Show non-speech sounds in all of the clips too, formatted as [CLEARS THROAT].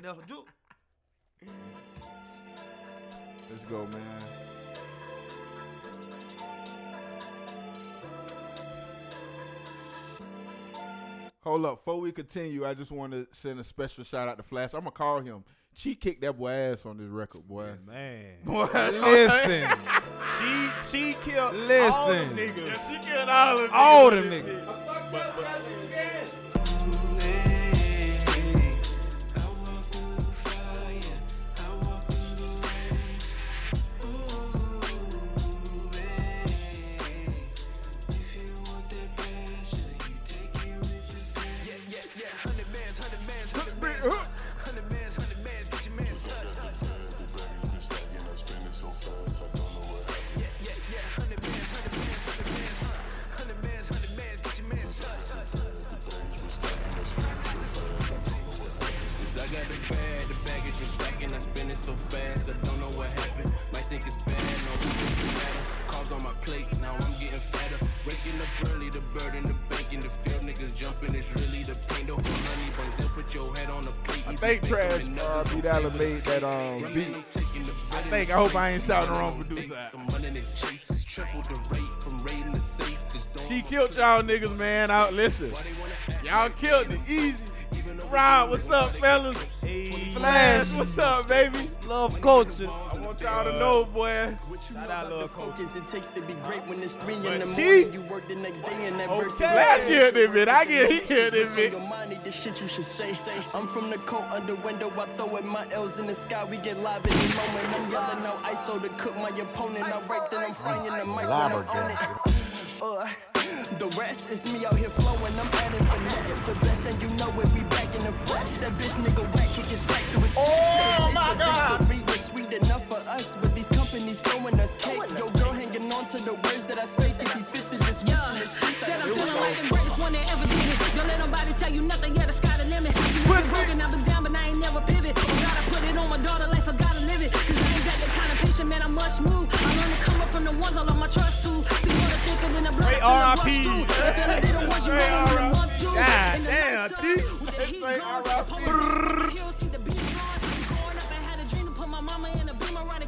ain't never do. Let's go, man. Hold up, before we continue, I just want to send a special shout out to Flash. I'm gonna call him. She kicked that boy ass on this record, boy. Man. [LAUGHS] Boy, Listen, She she killed all the Listen. niggas. she killed all of them. all them niggas. Yes, Allen made that um beat. I think. I hope I ain't shouting the wrong producer. out. Some money chase, triple the rate from raiding the safe. Just don't She killed y'all niggas, man. Out listen, y'all killed it easy. Rod, what's up, fellas? Flash, what's up, baby? Love culture. I want y'all to know, boy. Shout out Coach. focus it takes to be great when it's three in But the she- morning. You work the next day and that Okay. verse is Flash killed it, man. I get he killed it, What's need the shit you should say. I'm from the cold under window, I throw at my L's in the sky. We get live in the moment. I'm yelling out ISO to cook my opponent. I right then I'm frying the mic when I'm on it. Uh, the rest is me out here flowing. I'm adding finesse. The best thing you know it, we back in the flesh. That bitch nigga whack kick his back through his Oh my god! Sweet enough for us, but these companies throwing us cake. Yo, girl hanging on to the words that I speak.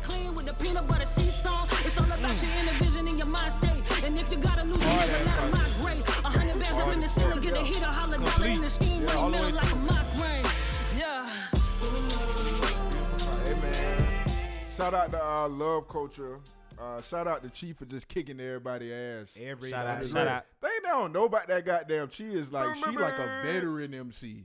Clean with the peanut butter seesaw. It's all about your inner vision and your mind state. And if you gotta lose a nigga, let 'em migrate. A hundred bands up in the ceiling, get a heater, holler dollar in the scheme, Yeah, all money the way mill like a migraine. Yeah. Shout out to uh, Love Culture. Uh, shout out to Chief for just kicking everybody ass. Every Shout out, shout out. They don't know about that goddamn. She is like she like a veteran MC.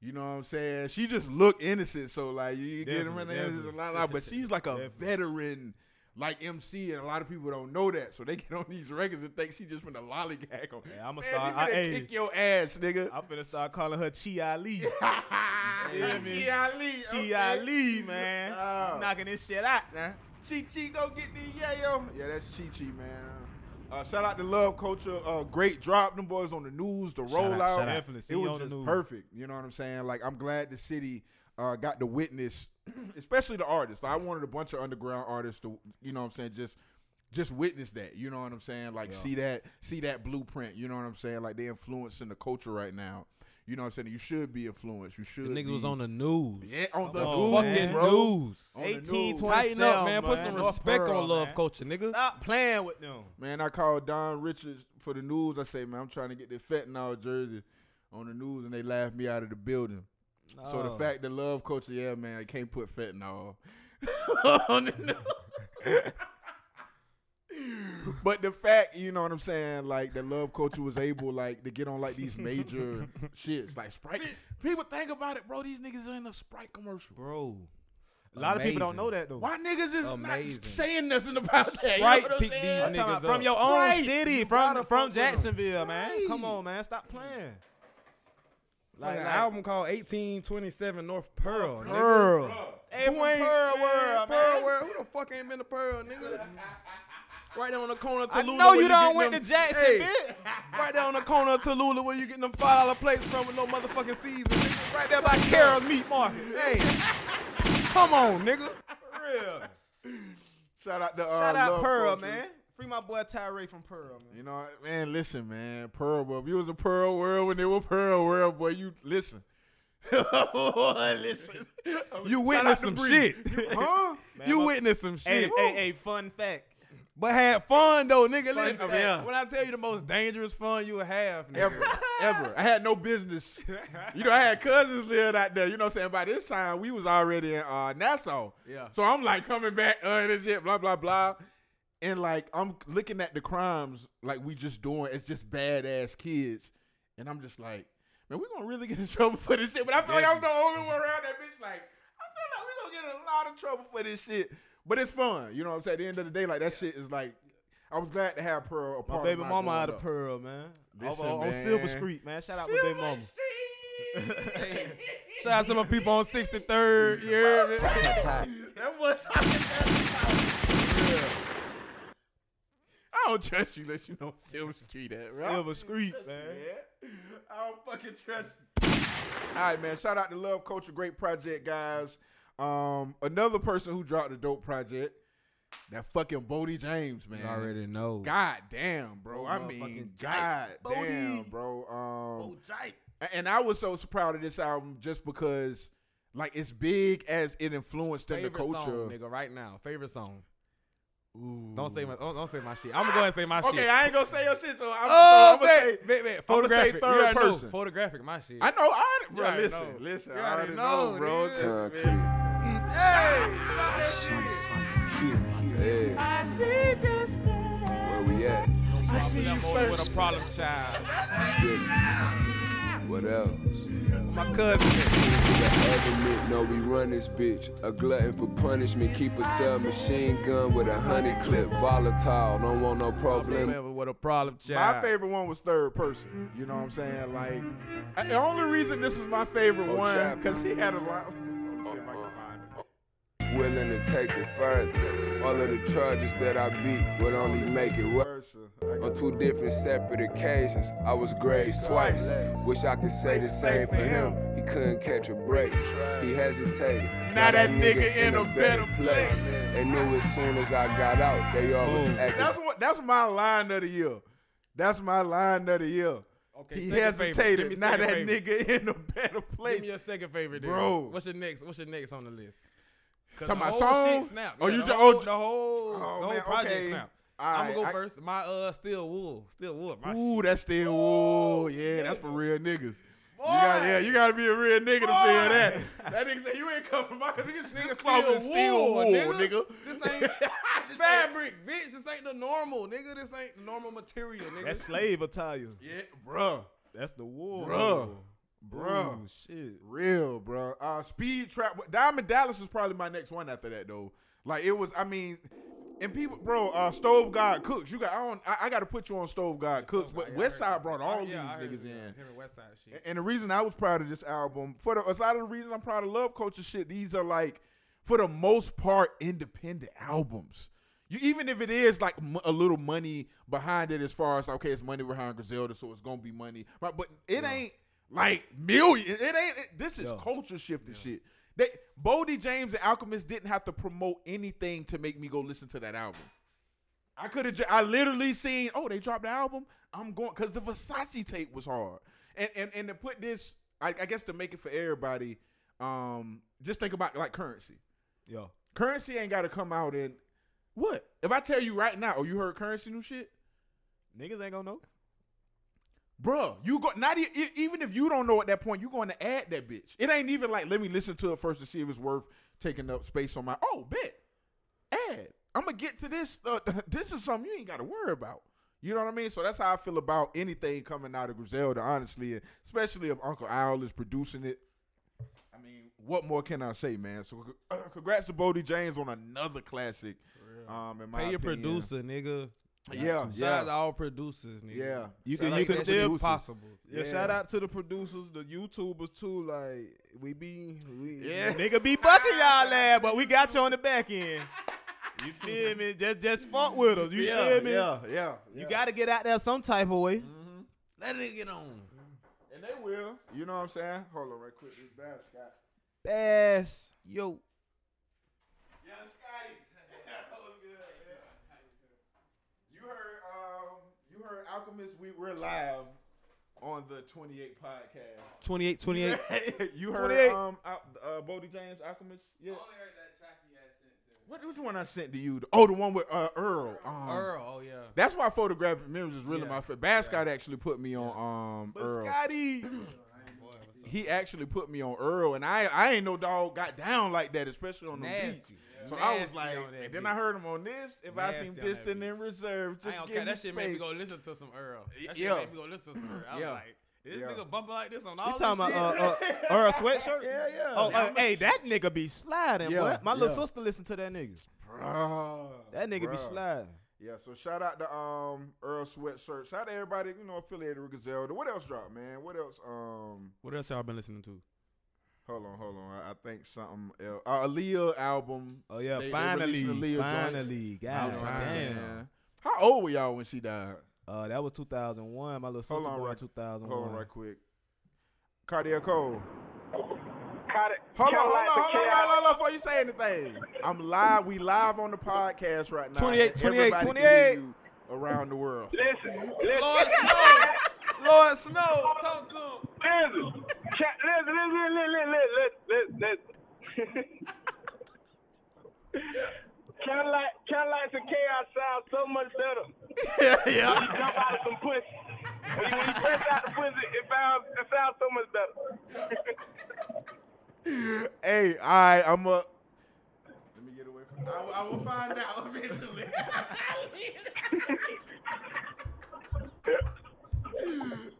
You know what I'm saying? She just look innocent, so like you get him in Definitely, there, a lot, lot, but she's like a Definitely. veteran like MC, and a lot of people don't know that, so they get on these records and think she just been a lollygag on. Yeah, I'ma start- I- hey. kick your ass, nigga. I'm finna start calling her Chi Ali. yeah, me? Ali, Chi Ali, man. Oh. Knocking this shit out, man. Chi Chi go get the yayo. Yeah, that's Chi Chi, man. Uh, shout out to Love Culture. Uh, great drop. Them boys on the news, the out, rollout. shout out. Definitely see It was just news. perfect. You know what I'm saying? Like, I'm glad the city uh, got to witness, [CLEARS THROAT] especially the artists. I wanted a bunch of underground artists to, you know what I'm saying, just just witness that. You know what I'm saying? Like, Yeah. see that, see that blueprint. You know what I'm saying? Like, they influencing the culture right now. You know what I'm saying? You should be influenced. You should. The niggas be, was on the news. yeah, on the Come news, Fucking man. bro. news. On 18, news. 20. Tighten up, man. Put some respect Pearl, on love man. culture, nigga. Stop playing with them. Man, I called Don Richards for the news. I say, man, I'm trying to get their fentanyl jersey on the news, and they laughed me out of the building. So the Oh. fact that love culture, yeah, man, I can't put fentanyl [LAUGHS] on the news. [LAUGHS] but the fact, you know what I'm saying, like the love culture was able, like, to get on like these major [LAUGHS] shits, like Sprite. People think about it, bro. These niggas are in a Sprite commercial. Bro. A lot of people don't know that though. Why niggas is Amazing. not saying nothing about that? You know Sprite what I'm these I'm niggas from up. your own Right. city, You from from fuck with 'em. Jacksonville, man. Right. Come on, man. Stop playing. Like, Like- an like- album called 1827 North Pearl. nigga. Pearl. Hey, Who from ain't Pearl man, World, Pearl man. World? Who the fuck ain't been to Pearl, nigga? Right there on the corner of I Tallulah. know where you done getting went them- to Jackson, Hey, bitch. [LAUGHS] Right there on the corner of Tallulah where you getting them five dollar plates from with no motherfucking season. nigga. Right there by [LAUGHS] Carol's Meat Market. Hey, [LAUGHS] come on, nigga. For real. Shout out to uh, Shout out Pearl, Culture. man. Free my boy Tyree from Pearl, man. You know, man, listen, man. Pearl World. If you was a Pearl World when they were Pearl World, boy, you listen. Listen, You Shout witnessed some shit. huh? you my- witnessed some Hey, shit. hey, hey, fun fact. But had fun though, nigga. Listen, fact. Yeah. when I tell you the most dangerous fun you will have, nigga. ever, ever. I had no business. [LAUGHS] You know, I had cousins live out there. You know, what I'm saying by this time we was already in uh, Nassau. Yeah. So I'm like coming back, uh, and this shit, blah blah blah, and like I'm looking at the crimes like we just doing as just badass kids, and I'm just like, man, we gonna really get in [LAUGHS] trouble for this shit. But I feel like I was the only one around that bitch. Like, I feel like we gonna get in a lot of trouble for this shit. But it's fun. You know what I'm saying? At the end of the day, like that shit is like. I was glad to have Pearl a part My part baby of mama growing out of. Pearl, man. Listen, Over on man. Silver Street, man. Shout out to baby mama. Street. [LAUGHS] Shout out to my people on 63rd. You heard me? [LAUGHS] That was [LAUGHS] talking I don't trust you unless you know Silver Street at, right? Silver Street, man. Yeah. I don't fucking trust you. All right, man. Shout out to Love Culture. Great project, guys. Um, another person who dropped a dope project, that fucking Boldy James, man. You already know. God damn, bro. I mean, God damn, bro. Um, And I was so proud of this album just because, like, it's big as it influenced in the Favorite culture. song, nigga, right now. Favorite song. Don't say my don't, don't say my shit. I'm gonna go ahead and say my Okay, shit. I ain't gonna say your shit, so I'm, Oh, so I'm gonna say. bet, bet, bet. I'ma say Photographic. third know. person. Photographic, my shit. I know, I bro. listen, know. listen. I already already know, know, bro. Nigga. Just- Hey, I see this. where we at? I see you I'm with a problem child. What else? My cousin. The element, know we run this bitch. A glutton for punishment, keep a submachine gun with a honey clip. Volatile, don't want no problem. Remember what a problem child. My favorite one was third person. You know what I'm saying? Like, the only reason this is my favorite Oh, one because he had a lot. Willing to take it further. All of the charges that I beat would only make it worse. Versa. I got On two different separate occasions, I was grazed twice. Wish I could say the same for him. He couldn't catch a break. He hesitated. Now that nigga in a better place. They knew as soon as I got out, they always acted. That's what. That's my line of the year. That's my line of the year. Okay, he second favorite. Give hesitated. Now that favorite. nigga in a better place. Give me your second favorite, dude. Bro. What's your next? What's your next on the list? 'Cause Talking the about whole shit songs? Snapped. Oh, you the whole, oh, the whole, oh, the whole man, project okay. snapped. All I'm gonna go I- first. My uh, Steel Wool, Steel Wool. My Ooh, shit. that's still whoa, yeah, that's for real niggas. You gotta, yeah, you gotta be a real nigga to feel that. [LAUGHS] That nigga say you ain't coming my nigga. Nigga clothing is Steel Wool, nigga. This ain't [LAUGHS] [LAUGHS] fabric, bitch. This ain't the normal, nigga. This ain't normal material, nigga. That's slave attire. Yeah, bruh, That's the wool. bruh, Ooh, shit. Real, bro. Uh, Speed Trap. Diamond Dallas is probably my next one after that, though. Like it was. I mean, and people, bro. Uh, Stove God Cooks. You got. I don't. I, I got to put you on Stove God Cooks. But West Side brought all these niggas in. Him and West shit. And the reason I was proud of this album, for the, a lot of the reasons I'm proud of Love Culture shit, these are like, for the most part, independent albums. You even if it is like m- a little money behind it, as far as okay, it's money behind Griselda, so it's gonna be money, right? But it ain't like million. It ain't. It, this is culture shifting shit. They Boldy James and Alchemist didn't have to promote anything to make me go listen to that album. I could have. I literally seen. Oh, they dropped the album. I'm going because the Versace tape was hard. And and and to put this, I, I guess to make it for everybody. Um, just think about like currency. Yo. Currency ain't got to come out in what? If I tell you right now, oh, you heard currency new shit, Niggas ain't gonna know. Bruh. You go not e- even if you don't know at that point, you going to add that bitch. It ain't even like let me listen to it first to see if it's worth taking up space on my. Oh, bet add. I'm gonna get to this. Uh, [LAUGHS] this is something you ain't got to worry about. You know what I mean? So that's how I feel about anything coming out of Griselda, honestly, and especially if Uncle Al is producing it. I mean, what more can I say, man? So, uh, [CLEARS THROAT] congrats to Boldy James on another classic. Um, in my Pay your opinion. producer, nigga. Yeah, Shout out yeah, to all producers, nigga. yeah. You Shout can- you can still possible. Yeah, Yeah. shout out to the producers, the YouTubers too. Like we be, we, Yeah. [LAUGHS] nigga be bucking y'all lad, but we got you on the back end. [LAUGHS] You feel me? Just just fuck with us. You yeah, feel me? yeah, yeah. You gotta get out there some type of way. Mm-hmm. Let it get on. and they will. You know what I'm saying? Hold on, right quick. This bad Scott. Bass, yo. Yeah, Scotty. that was good. You heard, you heard Alchemist. We we're live. on the 28 podcast. 28, 28. [LAUGHS] you heard 28. um Al- uh, Boldy James Alchemist? Yeah. I only heard that track he sent. What which one I sent to you? Oh, the one with uh, Earl. Um, Earl, oh yeah. That's why photographic memories is really Yeah. my favorite. Bascott actually put me on um But Earl. Scotty, [CLEARS THROAT] He actually put me on Earl, and I I ain't no dog got down like that, especially on the beats. Nasty. So I was like, and then beat. I heard him on this. If I Nasty seem on that distant beat. and reserved, I just don't give care. me That shit made me go listen to some Earl. That Yeah. shit made me go listen to some Earl. I was Yeah. like, this Yeah. nigga bumping like this on all you this talking shit? about uh, uh, Earl sweatshirt? Yeah, yeah. Oh, Yeah, uh, hey, that nigga be sliding, Yeah, boy. My little yeah. sister listen to that nigga. Bruh, That nigga be sliding. Yeah, so shout out to um Earl Sweatshirt. Shout out to everybody, you know, affiliated with Griselda. What else dropped, man? What else? Um, What else y'all been listening to? Hold on, hold on. I, I think something else. Uh, Aaliyah album. Oh yeah, They- they finally, releasing Aaliyah finally, You god what I'm damn. How old were y'all when she died? Uh, that was 2001. My little sister Hold on, born right- 2001. Hold on, right quick. Cardiac Cole. Hold on, hold on, hold on, hold on, hold on, before you say anything. I'm live. We live on the podcast right now. 28, 28, everybody 28. Around the world. Listen, listen, Lord Snow. [LAUGHS] Lord Snow. Talk to him. listen, listen, listen, listen, listen, listen, listen, listen. Cadillac, Cadillacs and chaos sound so much better. yeah, yeah. When you jump out of some pussy. When you, when you press out the pussy, it sounds, it sounds so much better. hey, all right, I'm a. Let me get away from. I, I will find out eventually. [LAUGHS] [LAUGHS]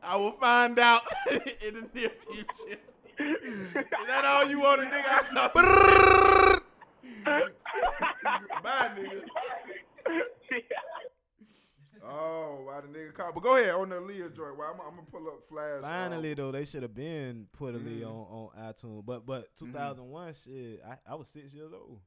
I will find out [LAUGHS] in the near future. Is that all you want, nigga? [LAUGHS] Bye, nigga. Oh, why the nigga call? But go ahead on the Leah joint. Well, I'm, I'm gonna pull up flash. um, Finally though, they should have been put a lead Mm. on, on iTunes. But but 2001 shit, I, I was six years old.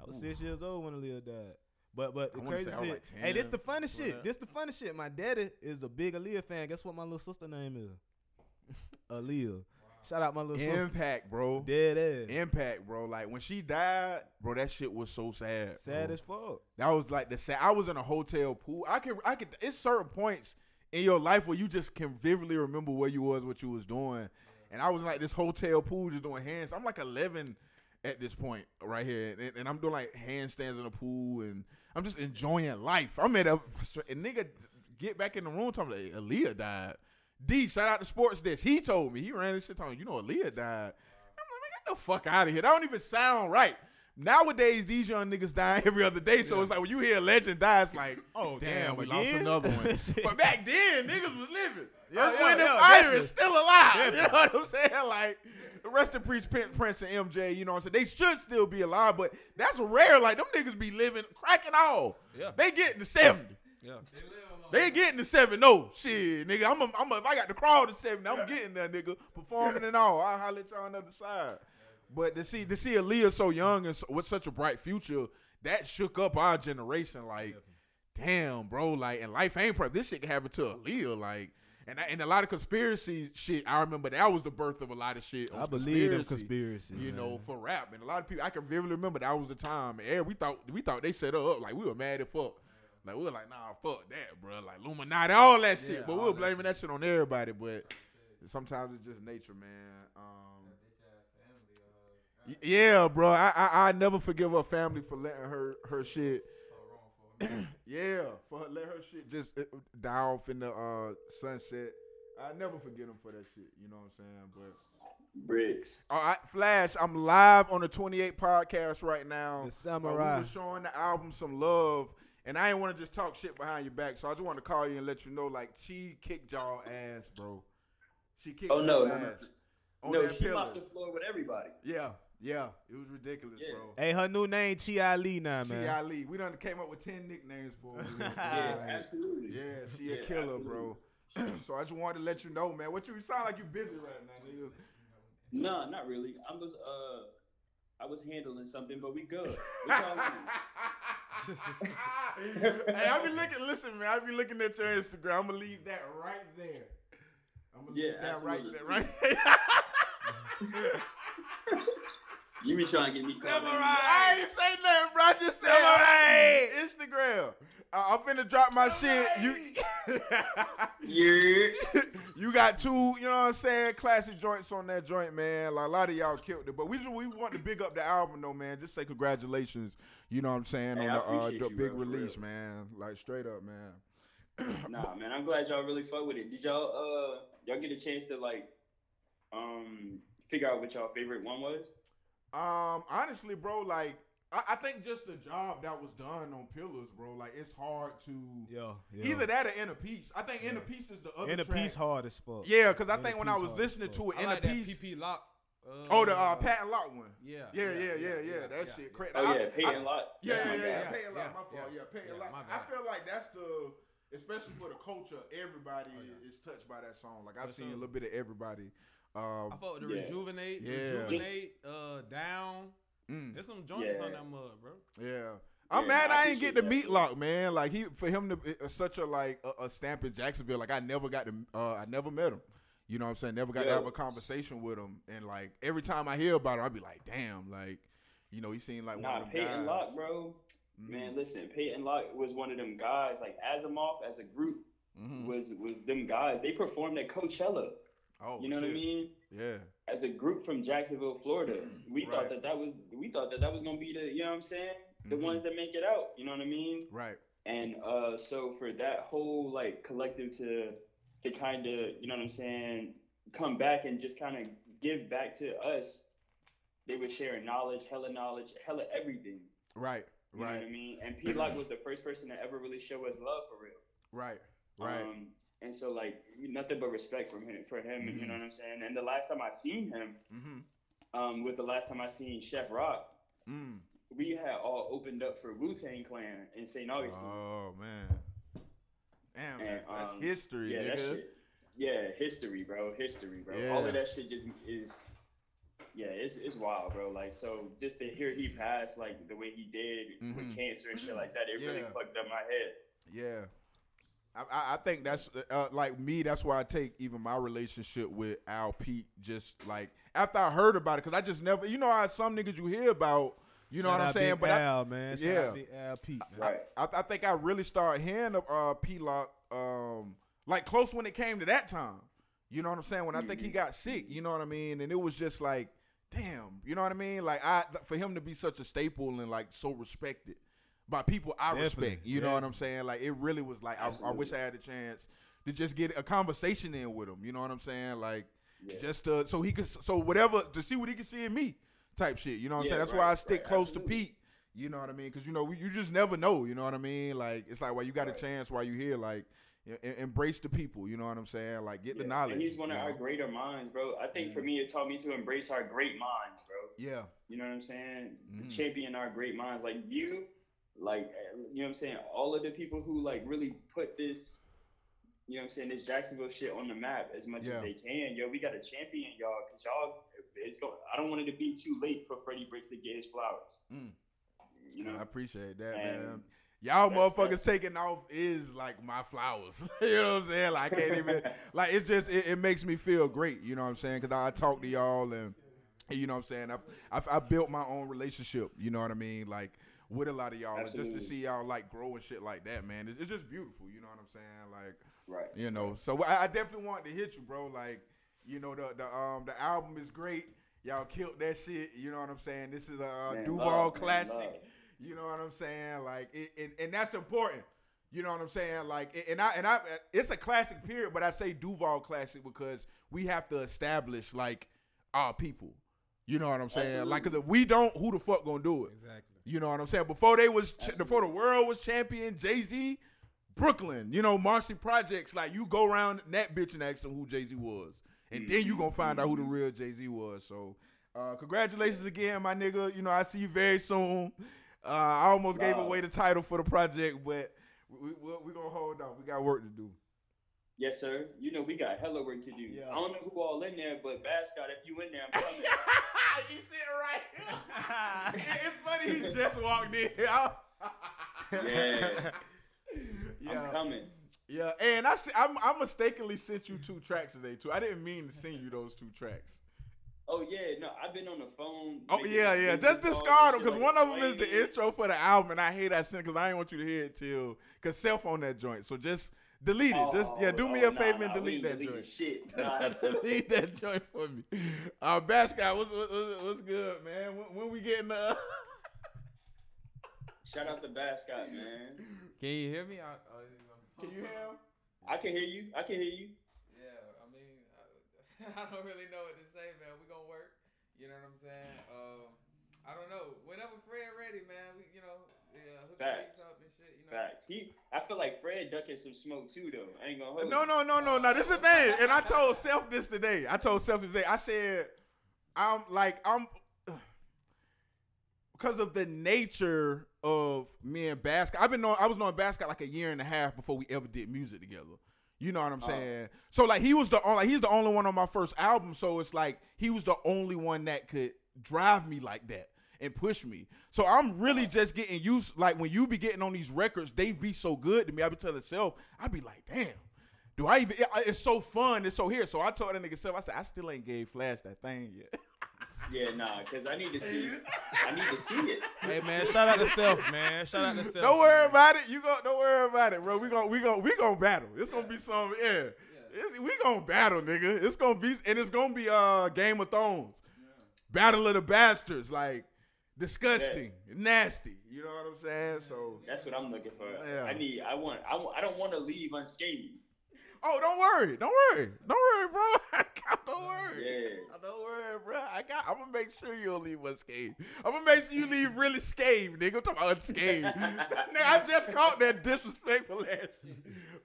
I was six years old when Aaliyah died. But but the crazy say I was shit. like hey, this 10, the funny shit. This the funny shit. My daddy is a big Aaliyah fan. Guess what my little sister name is? [LAUGHS] Aaliyah. Shout out my little sister. Impact, bro. Dead ass. Impact, bro. Like when she died, bro, that shit was so sad. Sad bro. as fuck. That was like the sad. I was in a hotel pool. I can, I could. It's certain points in your life where you just can vividly remember where you was, what you was doing. And I was like this hotel pool just doing hands. I'm like 11 at this point right here, and, and I'm doing like handstands in the pool, and I'm just enjoying life. I'm at a and nigga get back in the room talking like Aaliyah died. D, shout out to Sports Desk. He told me he ran this shit talking. You know Aaliyah died. I'm like, man, get the fuck out of here. That don't even sound right. Nowadays, these young niggas dying [LAUGHS] every other day, so it's like when you hear a legend die, it's like, oh, oh damn, we lost another one. [LAUGHS] But back then, niggas was living. Yeah, Earth, yeah, Wind, and yeah, Fire definitely. is still alive. [LAUGHS] You know what I'm saying? Like, rest in peace, Prince, Prince and MJ. You know what I'm saying? They should still be alive, but that's rare. Like them niggas be living, cracking all. Yeah. They getting to 70. Yeah. They getting to seven. No shit, nigga. I'm a, I'm a, if I got to crawl to seven. I'm getting there, nigga. Performing and all. I'll holler at y'all on the other side. But to see to see Aaliyah so young and so, with such a bright future, that shook up our generation. Like, damn, bro. Like, and life ain't perfect. This shit can happen to Aaliyah. Like, and I- and a lot of conspiracy shit. I remember that was the birth of a lot of shit. I believe in conspiracy. You know, for rap, and a lot of people. I can vividly remember that was the time. And yeah, we thought we thought they set her up. Like we were mad at fuck. Like we were like, nah, fuck that, bro. Like Illuminati, all that shit. Yeah, but we were that blaming that shit on everybody. But sometimes it's just nature, man. Um, yeah, bro. I, I I never forgive her family for letting her her shit. [CLEARS THROAT] yeah, for her, let her shit just uh, die off in the uh, sunset. I never forget them for that shit. You know what I'm saying? But Bricks. all right, Flash, I'm live on the 28 podcast right now. The Uh, Samurai. we were showing the album some love, and I ain't want to just talk shit behind your back, so I just want to call you and let you know, like, she kicked y'all ass, bro. She kicked Oh, no, y'all no, ass. no. On No, that she mopped the floor with everybody. Yeah, yeah. It was ridiculous, Yeah. bro. Hey, her new name Chi Ali now, man. man. Ali. We done came up with 10 nicknames for her. [LAUGHS] Yeah, absolutely. Yeah, she a killer, absolutely. bro. [CLEARS THROAT] so I just wanted to let you know, man. What you, you sound like you busy right now, nigga. No, not really. I was uh, I was handling something, but we good. What [LAUGHS] hey, I be looking. Listen, man. I be looking at your Instagram. I'm gonna leave that right there. I'm gonna Yeah, leave that right there, right there. [LAUGHS] You be trying to get me caught. Samurai. I ain't say nothing, bro. I just said Samurai. Instagram. I- I'm finna drop my shit. You [LAUGHS] Yeah. you got two, you know what I'm saying, classic joints on that joint, man. Like a lot of y'all killed it, but we just we want to big up the album though, man. Just say congratulations, you know what I'm saying, Hey, on I the, uh, the you, big bro, release, real. man. Like straight up, man. [CLEARS THROAT] Nah, man, I'm glad y'all really fuck with it. Did y'all uh y'all get a chance to like um figure out what y'all favorite one was? Um, honestly, bro, like I, I think just the job that was done on Pillars, bro. Like it's hard to Yeah, yeah. either that or Inner Peace. I think Inner Peace is the other. and a track. piece hard as fuck. Yeah, because I Inner think when I was listening to it, I Inner like that Peace. PP lock. Uh, Oh, the uh, Paten Locke one. Yeah. Yeah, yeah, yeah, yeah. That yeah, shit yeah. crazy. Oh yeah, Paten Locke. Yeah, That's yeah, my yeah, guy. yeah. guy. Pay a lot. Yeah, My fault. yeah, Yeah, pay a yeah, lot. I feel like that's the, especially for the culture, everybody is touched by that song. Like I've For seen a little bit of everybody. Um, I fuck with the Yeah. rejuvenate, Yeah. rejuvenate, uh, down. mm, There's some joints on that mud, bro. yeah. I'm Yeah, mad I I ain't get the meat lock, man. Like he for him to such a like a, a stamp in Jacksonville. Like I never got to, uh, I never met him. You know what I'm saying? Never got to have a conversation with him. And like every time I hear about him, I'd be like, damn, like you know, he seemed like Nah, one of them Peyton guys. Locke, bro. Mhm. Man, listen, Paten Locke was one of them guys. Like Asamov as a group Mhm. was was them guys. They performed at Coachella. Oh, You know what I mean? Yeah. As a group from Jacksonville, Florida, we Right. thought that that was we thought that that was gonna be the you know what I'm saying the Mhm. ones that make it out. You know what I mean? Right. And uh, so for that whole like collective to to kind of you know what I'm saying come back and just kind of give back to us, they were sharing knowledge, hella knowledge, hella everything. Right. You know what I Right. mean? And P Lock was the first person to ever really show us love for real. Right. Right. Um, and so like nothing but respect from him for him. Mhm. You know what I'm saying? And the last time I seen him mm-hmm. um, was the last time I seen Chef Rock. Mm. We had all opened up for Wu Tang Clan in St. Augustine. Oh man. Damn, And, that's um, history, yeah, that nigga. shit. Yeah, history, bro. History, bro. Yeah. All of that shit just is. Yeah, it's it's wild, bro. Like, so just to hear he passed like the way he did Mhm. with cancer and shit like that, it really fucked up my head. Yeah. I, I, I think that's uh, like me. That's why I take even my relationship with Al Pete. Just like after I heard about it, because I just never, you know, how some niggas you hear about, you know Shout what I'm saying. Big But I, Al, man. Shout yeah. out Big Al Pete. Right. I, I think I really started hearing of uh, P Lock, um, like close when it came to that time. You know what I'm saying? When I think he Mhm. got sick, you know what I mean? And it was just like, damn, you know what I mean? Like I, for him to be such a staple and like so respected by people I Definitely, respect. You know what I'm saying? Like it really was like I, I wish I had a chance to just get a conversation in with him. You know what I'm saying? Like Yeah. just to, so he could so whatever to see what he can see in me type shit. You know what I'm Yeah, saying? That's right, why I stick right, close absolutely. to Pete. You know what I mean? Because you know we- you just never know. You know what I mean? Like it's like while you got Right. a chance while you here, like embrace the people. You know what I'm saying? Like get the knowledge. And he's one of you our greater minds, bro. I think for me, it taught me to embrace our great minds, bro. Yeah. You know what I'm saying? Mhm. Champion our great minds, like you, like you know what I'm saying. All of the people who like really put this, you know what I'm saying, this Jacksonville shit on the map as much Yeah. as they can. Yo, we got a champion y'all, cause y'all, it's going. I don't want it to be too late for Freddie Bricks to get his flowers. Mm. You know. I appreciate that, And man. Y'all that's- motherfuckers that's- taking off is like my flowers. [LAUGHS] you know what I'm saying? Like I can't even [LAUGHS] like it's just it, it makes me feel great. You know what I'm saying? Because I talk to y'all and you know what I'm saying. I've, I've I built my own relationship. You know what I mean? Like with a lot of y'all, and just to see y'all like grow and shit like that, man. It's, it's just beautiful. You know what I'm saying? Like right. you know. So I, I definitely wanted to hit you, bro. Like, you know, the the um the album is great. Y'all killed that shit. You know what I'm saying? This is a uh, Man, Duval love, classic. love. You know what I'm saying? Like, it, and, and that's important. You know what I'm saying? Like, and I and I, it's a classic period, but I say Duval classic because we have to establish like our people. You know what I'm saying? Like, cause if we don't, who the fuck gonna do it? Exactly. You know what I'm saying? Before they was, ch- before the world was champion, Jay Z, Brooklyn, you know, Marcy Projects. Like you go around that bitch and ask them who Jay Z was, and then you gonna find out who the real Jay Z was. So, uh, congratulations again, my nigga. You know, I see you very soon. Uh, I almost gave away the title for the project, but we, we, we gonna hold on. We got work to do. Yes, sir. You know we got hella work to do. Yeah. I don't know who all in there, but Bass Scott, if you in there, I'm coming. [LAUGHS] you sit right. Here. [LAUGHS] It's funny he just walked in. [LAUGHS] Yeah. yeah. I'm coming. Yeah, and I see, I'm, I mistakenly sent you two tracks today too. I didn't mean to send you those two tracks. Oh yeah, no, I've been on the phone. Oh yeah, yeah. Just discard them because like, one of them is the intro for the album, and I hate that sent because I didn't want you to hear it till because self on that joint. So just Delete it. Just yeah, do me Oh, a favor nah, and delete ain't that deleting joint. Shit. [LAUGHS] Nah. delete that joint for me. Uh, Bash guy, what's, what's what's good, man? When, when we getting uh? [LAUGHS] Shout out to Bascott, man. Can you hear me? I, I, Can you hear him? I can hear you. I can hear you. Yeah, I mean, I, [LAUGHS] I don't really know what to say, man. We gonna work. You know what I'm saying? Um, I don't know. Whenever Fred ready, man, we you know, yeah, hook the Facts. beats up Facts. He. I feel like Fred ducking some smoke too, though. I ain't gonna hold. No, no, no, no, no. This is the thing. And I told Self this today. I told Self today. I said, I'm like, I'm [SIGHS] because of the nature of me and Basket. I've been knowing I was knowing Basket like a year and a half before we ever did music together. You know what I'm oh. saying? So like he was the only like, he's the only one on my first album. So it's like he was the only one that could drive me like that and push me. So I'm really just getting used. Like when you be getting on these records, they be so good to me. I be telling self, I be like, damn. Do I even? it- It's so fun. It's so here. So I told that nigga self, I said, I still ain't gave Flash that thing yet. [LAUGHS] Yeah, nah, cause I need to see. I need to see it. Hey man, shout out to Self, man. Shout out to Self. Don't worry man. about it. You go. Don't worry about it, bro. We gonna we gonna we gonna battle. It's gonna be some yeah. It's, we gonna battle, nigga. It's gonna be and it's gonna be uh Game of Thrones, Battle of the Bastards, like disgusting, nasty. You know what I'm saying? So That's what I'm looking for. Yeah. I need. I want. I, I don't want to leave unscathed. oh, don't worry, don't worry, don't worry, bro. [LAUGHS] don't worry. Yeah. Don't worry, bro. I got. I'm gonna make sure you don't leave unscathed. I'm gonna make sure you leave really scathed, nigga. I'm talking about unscathed. [LAUGHS] [LAUGHS] nigga, I just caught that disrespectful ass shit.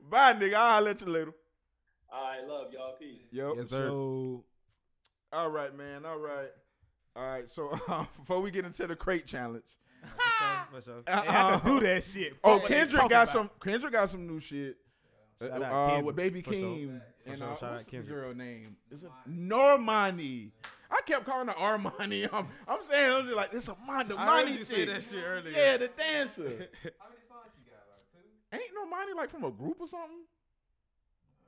Bye, nigga. I'll let you later. I love y'all. Peace. Yep. Yes, sir. So All right, man. All right. All right. So [LAUGHS] um, before we get into the crate challenge, for sure. Uh, They have to uh, do that shit. oh, Fuck what they Kendrick talking got about. some. Kendrick got some new shit. Uh, Shout out uh, Kendrick, with Baby for sure. Keem For and sure, uh, shout out what's the Kendrick. girl name? Is it Normani? I kept calling her Armani. [LAUGHS] I'm, I'm saying I'm just like this Armani. The I heard Armani you say shit. that shit earlier. Yeah, the dancer. [LAUGHS] How many songs you got? Like two? Ain't Normani like from a group or something?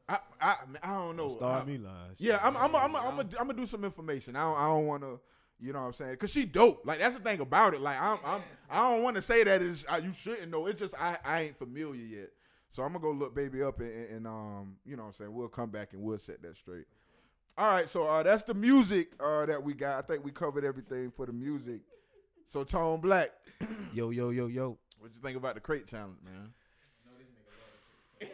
I I I don't know. Star I- me lies. Yeah, I'm I'm I'm I'm I'm gonna do some information. I don't I don't want to, you know what I'm saying? Cause she dope. Like that's the thing about it. Like I'm I'm I don't want to say that is uh, you shouldn't know. It's just I I ain't familiar yet. So I'm gonna go look baby up and, and, and, um you know what I'm saying we'll come back and we'll set that straight. All right, so uh that's the music uh that we got. I think we covered everything for the music. So Tone Black, [CLEARS THROAT] Yo, yo, yo, yo. what you think about the crate challenge, man? [LAUGHS]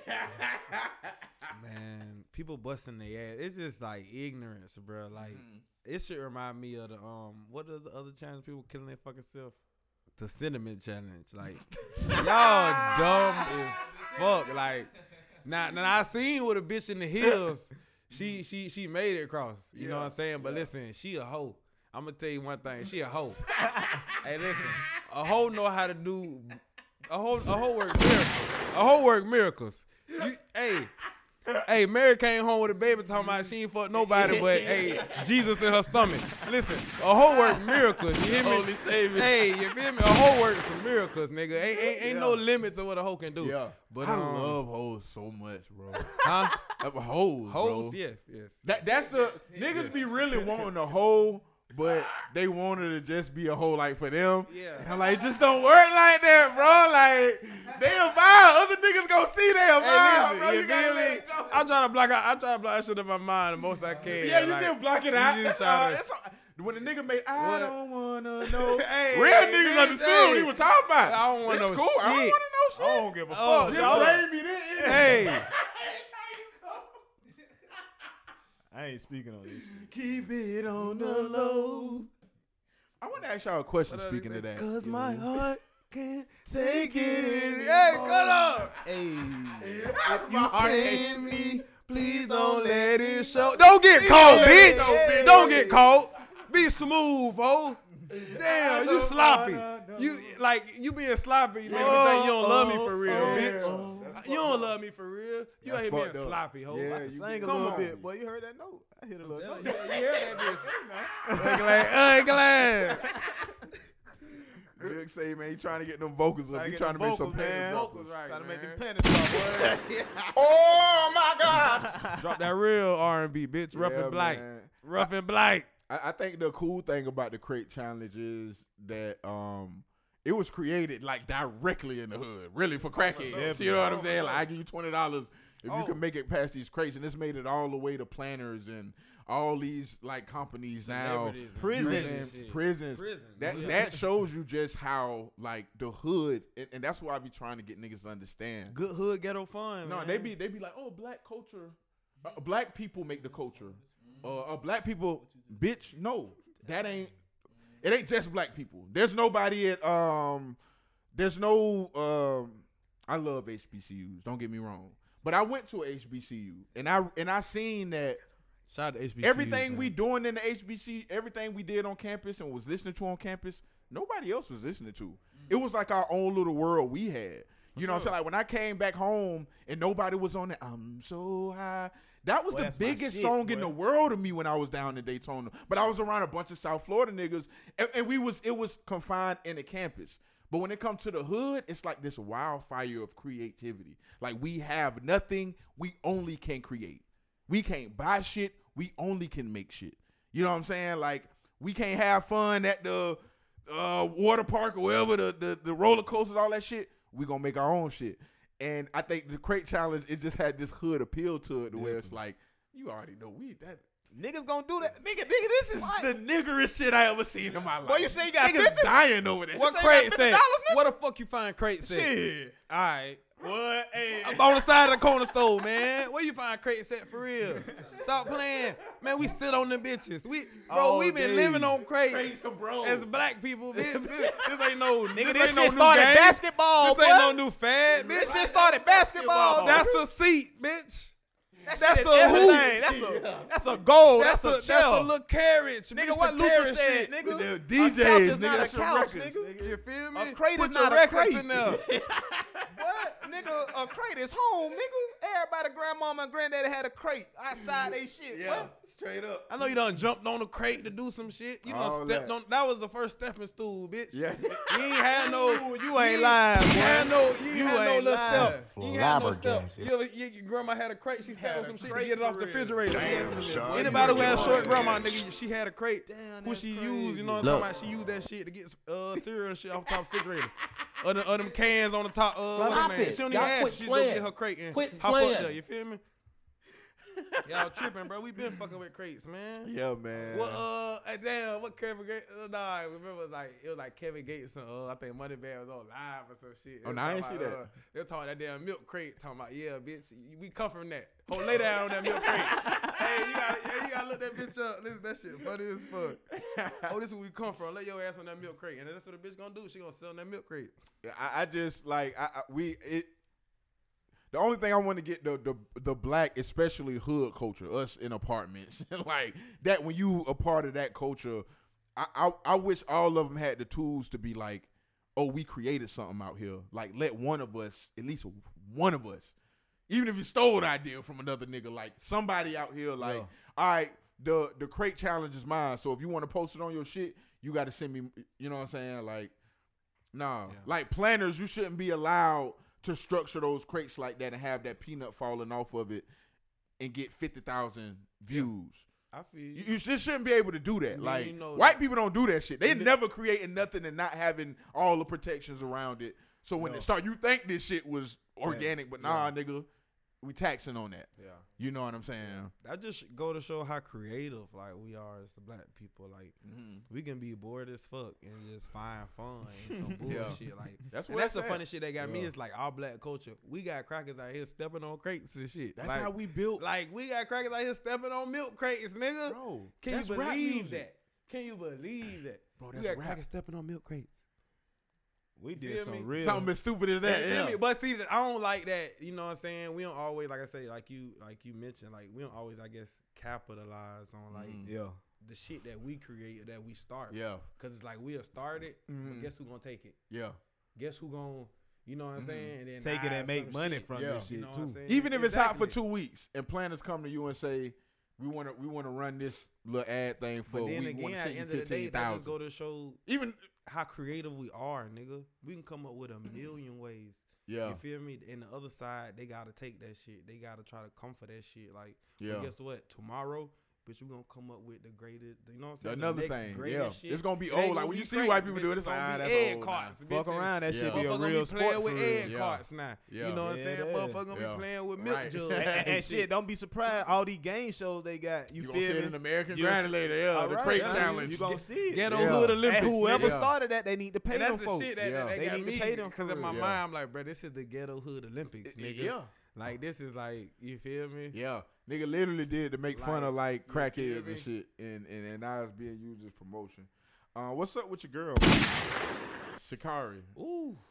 Man, people busting their ass. It's just like ignorance, bro. Like it should remind me of the um what are the other challenge people killing their fucking self? The cinnamon challenge. Like [LAUGHS] y'all dumb as fuck. Like now now I seen with a bitch in the hills. She she she made it across. You know what I'm saying? But listen, she a hoe. I'm gonna tell you one thing. She a hoe. hey, listen, a hoe know how to do. A hoe a hoe work miracles. A hoe work miracles. You, hey, hey, Mary came home with a baby talking about she ain't fuck nobody but [LAUGHS] hey Jesus in her stomach. Listen, a hoe works miracles. You hear me? Holy Savior. Hey, you feel me? A hoe works some miracles, nigga. Ain't ain't, ain't no limit to what a hoe can do. Yeah, but I um, love hoes so much, bro. [LAUGHS] huh? Uh, hoes, Hoes, bro. yes, yes. That that's the niggas be really wanting a hoe, but they wanted to just be a whole like for them. Yeah. And I'm like, it just don't work like that, bro. Like they a vibe. Other niggas gonna see they a vibe, Hey, bro. you You gotta let it go. I'm trying to block out. I'm trying to block that shit in my mind the most I can. yeah, you like, can block it out. just That's all. try to- That's all. When the nigga made, I What? don't wanna know. [LAUGHS] Hey, Real hey, niggas bitch, understood what he was talking about. I don't want It's no cool. I don't shit. wanna know shit. I don't give a Oh, fuck. just blame me then. Hey, [LAUGHS] I ain't speaking on this. shit. Keep it on the low. I want to ask y'all a question. What Speaking else of that, say? Cause my heart can't [LAUGHS] take it in. Hey, cut up. Hey, You paying me? Please don't let it show. Don't get caught, bitch. bitch. Don't get caught. Be smooth, oh. Damn, you sloppy. You like you being sloppy. You me think you don't love me for oh, real, oh, bitch. Oh. You don't love me for real. You ain't being up. sloppy, ho. Yeah, sing a little bit, boy. You heard that note? I hit a little note. You hear that [LAUGHS] bitch? Ugly, ugly. Big say man, he trying to get them vocals up. He trying to make some man. Vocals right, Trying to make them planets drop, boy. [LAUGHS] Oh my god! Drop that real R&B, bitch. Rough Yeah, and black. man. Rough and black. I, I think the cool thing about the crate challenge is that um it was created like directly in the hood, really for crackheads. You know what I'm saying? Like I give you twenty dollars if you Oh. can make it past these crates, and this made it all the way to Planters and all these like companies now, prisons, prisons. Prisons. That Yeah. [LAUGHS] that shows you just how like the hood, and, and that's why I be trying to get niggas to understand. Good hood ghetto fun. No, man. they be they be like, oh, black culture, uh, black people make the culture. Uh, uh, black people, bitch, no, that ain't. It ain't just black people. There's nobody at um. There's no um. I love HBCUs. Don't get me wrong, but I went to a HBCU and I and I seen that Shout out to HBCUs, everything man. we doing in the HBC, everything we did on campus and was listening to on campus, nobody else was listening to. It was like our own little world we had. You know what I'm saying? Like when I came back home and nobody was on it, I'm so high. That was Boy, the biggest shit, song in the world to me when I was down in Daytona. But I was around a bunch of South Florida niggas, and, and we was it was confined in the campus. But when it comes to the hood, it's like this wildfire of creativity. Like we have nothing, we only can create. We can't buy shit. We only can make shit. You know what I'm saying? Like we can't have fun at the uh, water park or wherever the, the the roller coasters, all that shit. We gonna make our own shit. And I think the crate challenge it just had this hood appeal to it, to where it's like you already know we that. Niggas gonna do that. Nigga, nigga, this is the niggerest shit I ever seen in my life. Boy, you say you got niggas 50? dying over there. What crate said? What the fuck you find crate said? Shit. All right. What? Hey. I'm on the side of the corner store, man. Where you find crates at for real? Stop playing, man. We sit on the bitches. We, bro, All we been day. living on crates, Crates, bro. as black people, [LAUGHS] bitch. This, this ain't no, Nigga, this, this ain't shit no started basketball, This ain't boy. no new fad, bitch. This shit started basketball. That's a seat, bitch. That's, that's shit, a everything. That's a that's a goal. That's, That's, a, a that's a little carriage, Nigga, bitch, what the Luther carriage said, shit. nigga. The a couch is nigga, not that's a couch, records, nigga. You feel me? A crate Put is your not a records crate. in there. [LAUGHS] What? Nigga, a crate is home, nigga. Everybody, grandmama and granddaddy had a crate outside they shit. Yeah, What? straight up. I know you done jumped on the crate to do some shit. You done All stepped that. on. That was the first stepping stool, bitch. Yeah. You ain't had no. [LAUGHS] You ain't lying, You had no. You, ain't had no little step. You ain't had no step. You ever, your, your grandma had a crate. She stepped [LAUGHS] Had on a some shit to get it off the refrigerator. Damn, son. Anybody who had You're short crazy. grandma, nigga, she had a crate. Damn, who that's she used, you know what I'm Look. talking about? She used that shit to get uh, cereal and shit off the top of the refrigerator. Or, the, or them cans on the top. Uh, Stop her it. She don't Y'all even ask. quit She just go playing. get her crate and Quit hop up playing. there. You feel me? Y'all tripping, bro. We been fucking with crates, man. Yeah, man. What uh damn what Kevin Gates uh, nah I remember like it was like Kevin Gates and uh I think Moneybag was on live or some shit. They Oh, I ain't see that. Uh, they were talking that damn milk crate talking about yeah bitch we come from that. Hold lay down on that milk crate. [LAUGHS] hey you gotta yeah, you gotta look that bitch up. Listen that shit funny as fuck. [LAUGHS] oh this is where we come from. Lay your ass on that milk crate and that's what the bitch gonna do. She gonna sell on that milk crate. Yeah, I, I just like I, I we it. The only thing I want to get the the the black, especially hood culture, us in apartments, [LAUGHS] like that. When you a part of that culture, I, I I wish all of them had the tools to be like, oh, we created something out here. Like let one of us, at least one of us, even if you stole the idea from another nigga, like somebody out here, like, Yeah. all right, the the crate challenge is mine. So if you want to post it on your shit, you got to send me. You know what I'm saying? Like, nah, like Planters, you shouldn't be allowed to structure those crates like that and have that peanut falling off of it and get fifty thousand views. I feel You, you just shouldn't be able to do that. Yeah, like you know white that. people don't do that shit. They And never creating nothing and not having all the protections around it. So when No. it start, you think this shit was organic, but nah, nigga, we taxing on that. Yeah. You know what I'm saying? That just go to show how creative like we are as the black people. Like Mm-hmm. we can be bored as fuck and just find fun and some [LAUGHS] Yeah. bullshit. Like That's what that's the at. funny shit that got me Yeah. is like our black culture. We got crackers out here stepping on crates and shit. That's Like- how we built. Like we got crackers out here stepping on milk crates, nigga. Bro, Can you believe that? Can you believe that? Bro, we that's got rap. crackers stepping on milk crates. We feel did some me? real. Something as stupid as that. You feel Yeah. But see, I don't like that. You know what I'm saying? We don't always, like I say, like you, like you mentioned, like we don't always, I guess, capitalize on like Yeah. the shit that we create, that we start. Yeah. Cause it's like we have started, but Mhm. guess who gonna take it? Yeah. Guess who gonna, you know what I'm saying? And then Take it and make money shit. from Yeah. this You shit know too. Even if it's hot for two weeks and Planters come to you and say, we want to we want to run this little ad thing for But a then week. We again, want to at the you end of the day, fifteen that just thousand. go to show Even how creative we are, nigga. We can come up with a million ways. yeah, You feel me? And the other side, they gotta take that shit. They gotta try to come for that shit. Like, yeah, guess what? Tomorrow, but you gonna come up with the greatest. You know what I'm saying? Another the next thing, yeah. Shit. It's gonna be old. Like gonna when you see white people do it, it's like, ah, that's egg old carts. now. bitch, Fuck and- around, that Yeah. shit be a Motherfucker gonna real be sport playing with for egg Yeah. carts now. Yeah. You know what I'm Yeah, saying? it is. Motherfucker gonna Yeah. be playing with milk Right. [LAUGHS] jugs and, and and shit, don't be surprised. All these game shows they got, you, You gonna feel see it me? in American You'll see- Gladiator, yeah, All the right, crate challenge. You gonna see it. Ghetto Yeah. Hood Olympics. whoever started that, they need to pay And them that's the shit that, Yeah. that, that They need to pay them because in my mind, I'm like, bro, this is the Ghetto Hood Olympics, nigga. Yeah. Like this is like, you feel me? Yeah, nigga literally did to make fun of like you feel crackheads and shit, and and, and now it's being used as promotion. Uh, what's up with your girl, Sha'Carri? Ooh. [LAUGHS]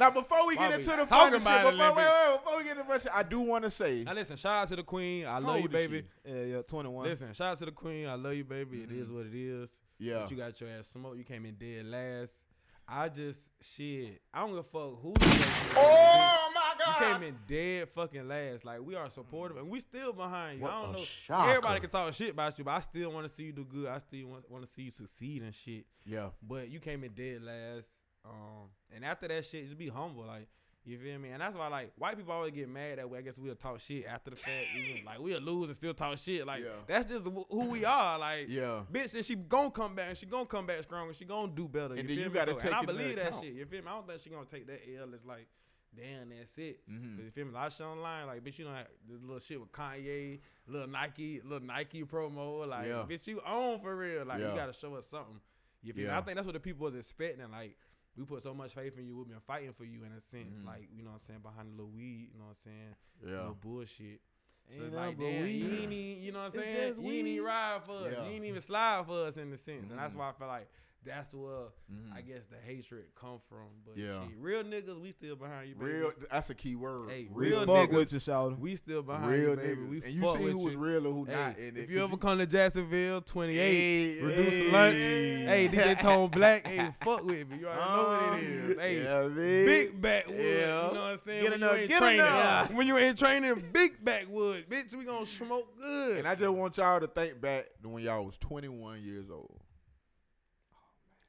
Now before we Why get we into the talking funny shit, before, wait, Olympics? wait, before we get into the shit, I do want to say, Now listen, shout out to the queen. I love you, baby. Yeah, yeah, 21. Listen, shout out to the queen. I love you, baby. It is what it is. yeah, But you got your ass smoked. You came in dead last. I just shit. I don't give a fuck who you think you are, oh my bitch. You came in dead fucking last. Like we are supportive and we still behind you. What I don't know. shocker. Everybody can talk shit about you, but I still want to see you do good. I still want, want to see you succeed and shit. yeah, But you came in dead last. Um, and after that shit, just be humble, like you feel me. And that's why like white people always get mad that way. I guess we'll talk shit after the fact. We- like we'll lose and still talk shit. Like Yeah. that's just who we are. Like yeah, bitch, and she gonna come back and she gonna come back stronger. she gonna do better. And you you gotta So- take and I believe that account. shit. You feel me? I don't think she gonna take that L. It's like, damn, that's it. Mhm. Cause you feel me? A lot of shit online, like bitch, you know the little shit with Kanye, little Nike, little Nike promo, like Yeah. bitch, you own for real. Like Yeah. you gotta show us something. You feel me? I think that's what the people was expecting. Like we put so much faith in you, we've been fighting for you in a sense. Mhm. Like you know what I'm saying behind the little weed, you know what I'm saying, yeah, little bullshit. So Ain't like, but damn, weed. you ain't you know what I'm saying? just You ain't even ride for us. Yeah. You ain't even slide for us in the sense. And that's Mhm. why I feel like that's where Mhm. I guess the hatred come from. But Yeah. shit, real niggas, we still behind you, baby. real. That's a key word. Hey, We real fuck niggas, with you, shout we still behind real you, baby. niggas. We and you see who was real and who Hey, not. And if it- you 'cause ever come to Jacksonville, 28, Hey, reduce hey, lunch. hey. [LAUGHS] Hey, DJ Tone Black, hey, fuck with me. You already know what it is. Hey, yeah, big backwood. Yeah. You know what I'm saying? Get when enough- you ain't get training, enough. when you ain't training, big backwood, bitch. We gonna smoke good. And I just want y'all to think back to when y'all was 21 years old.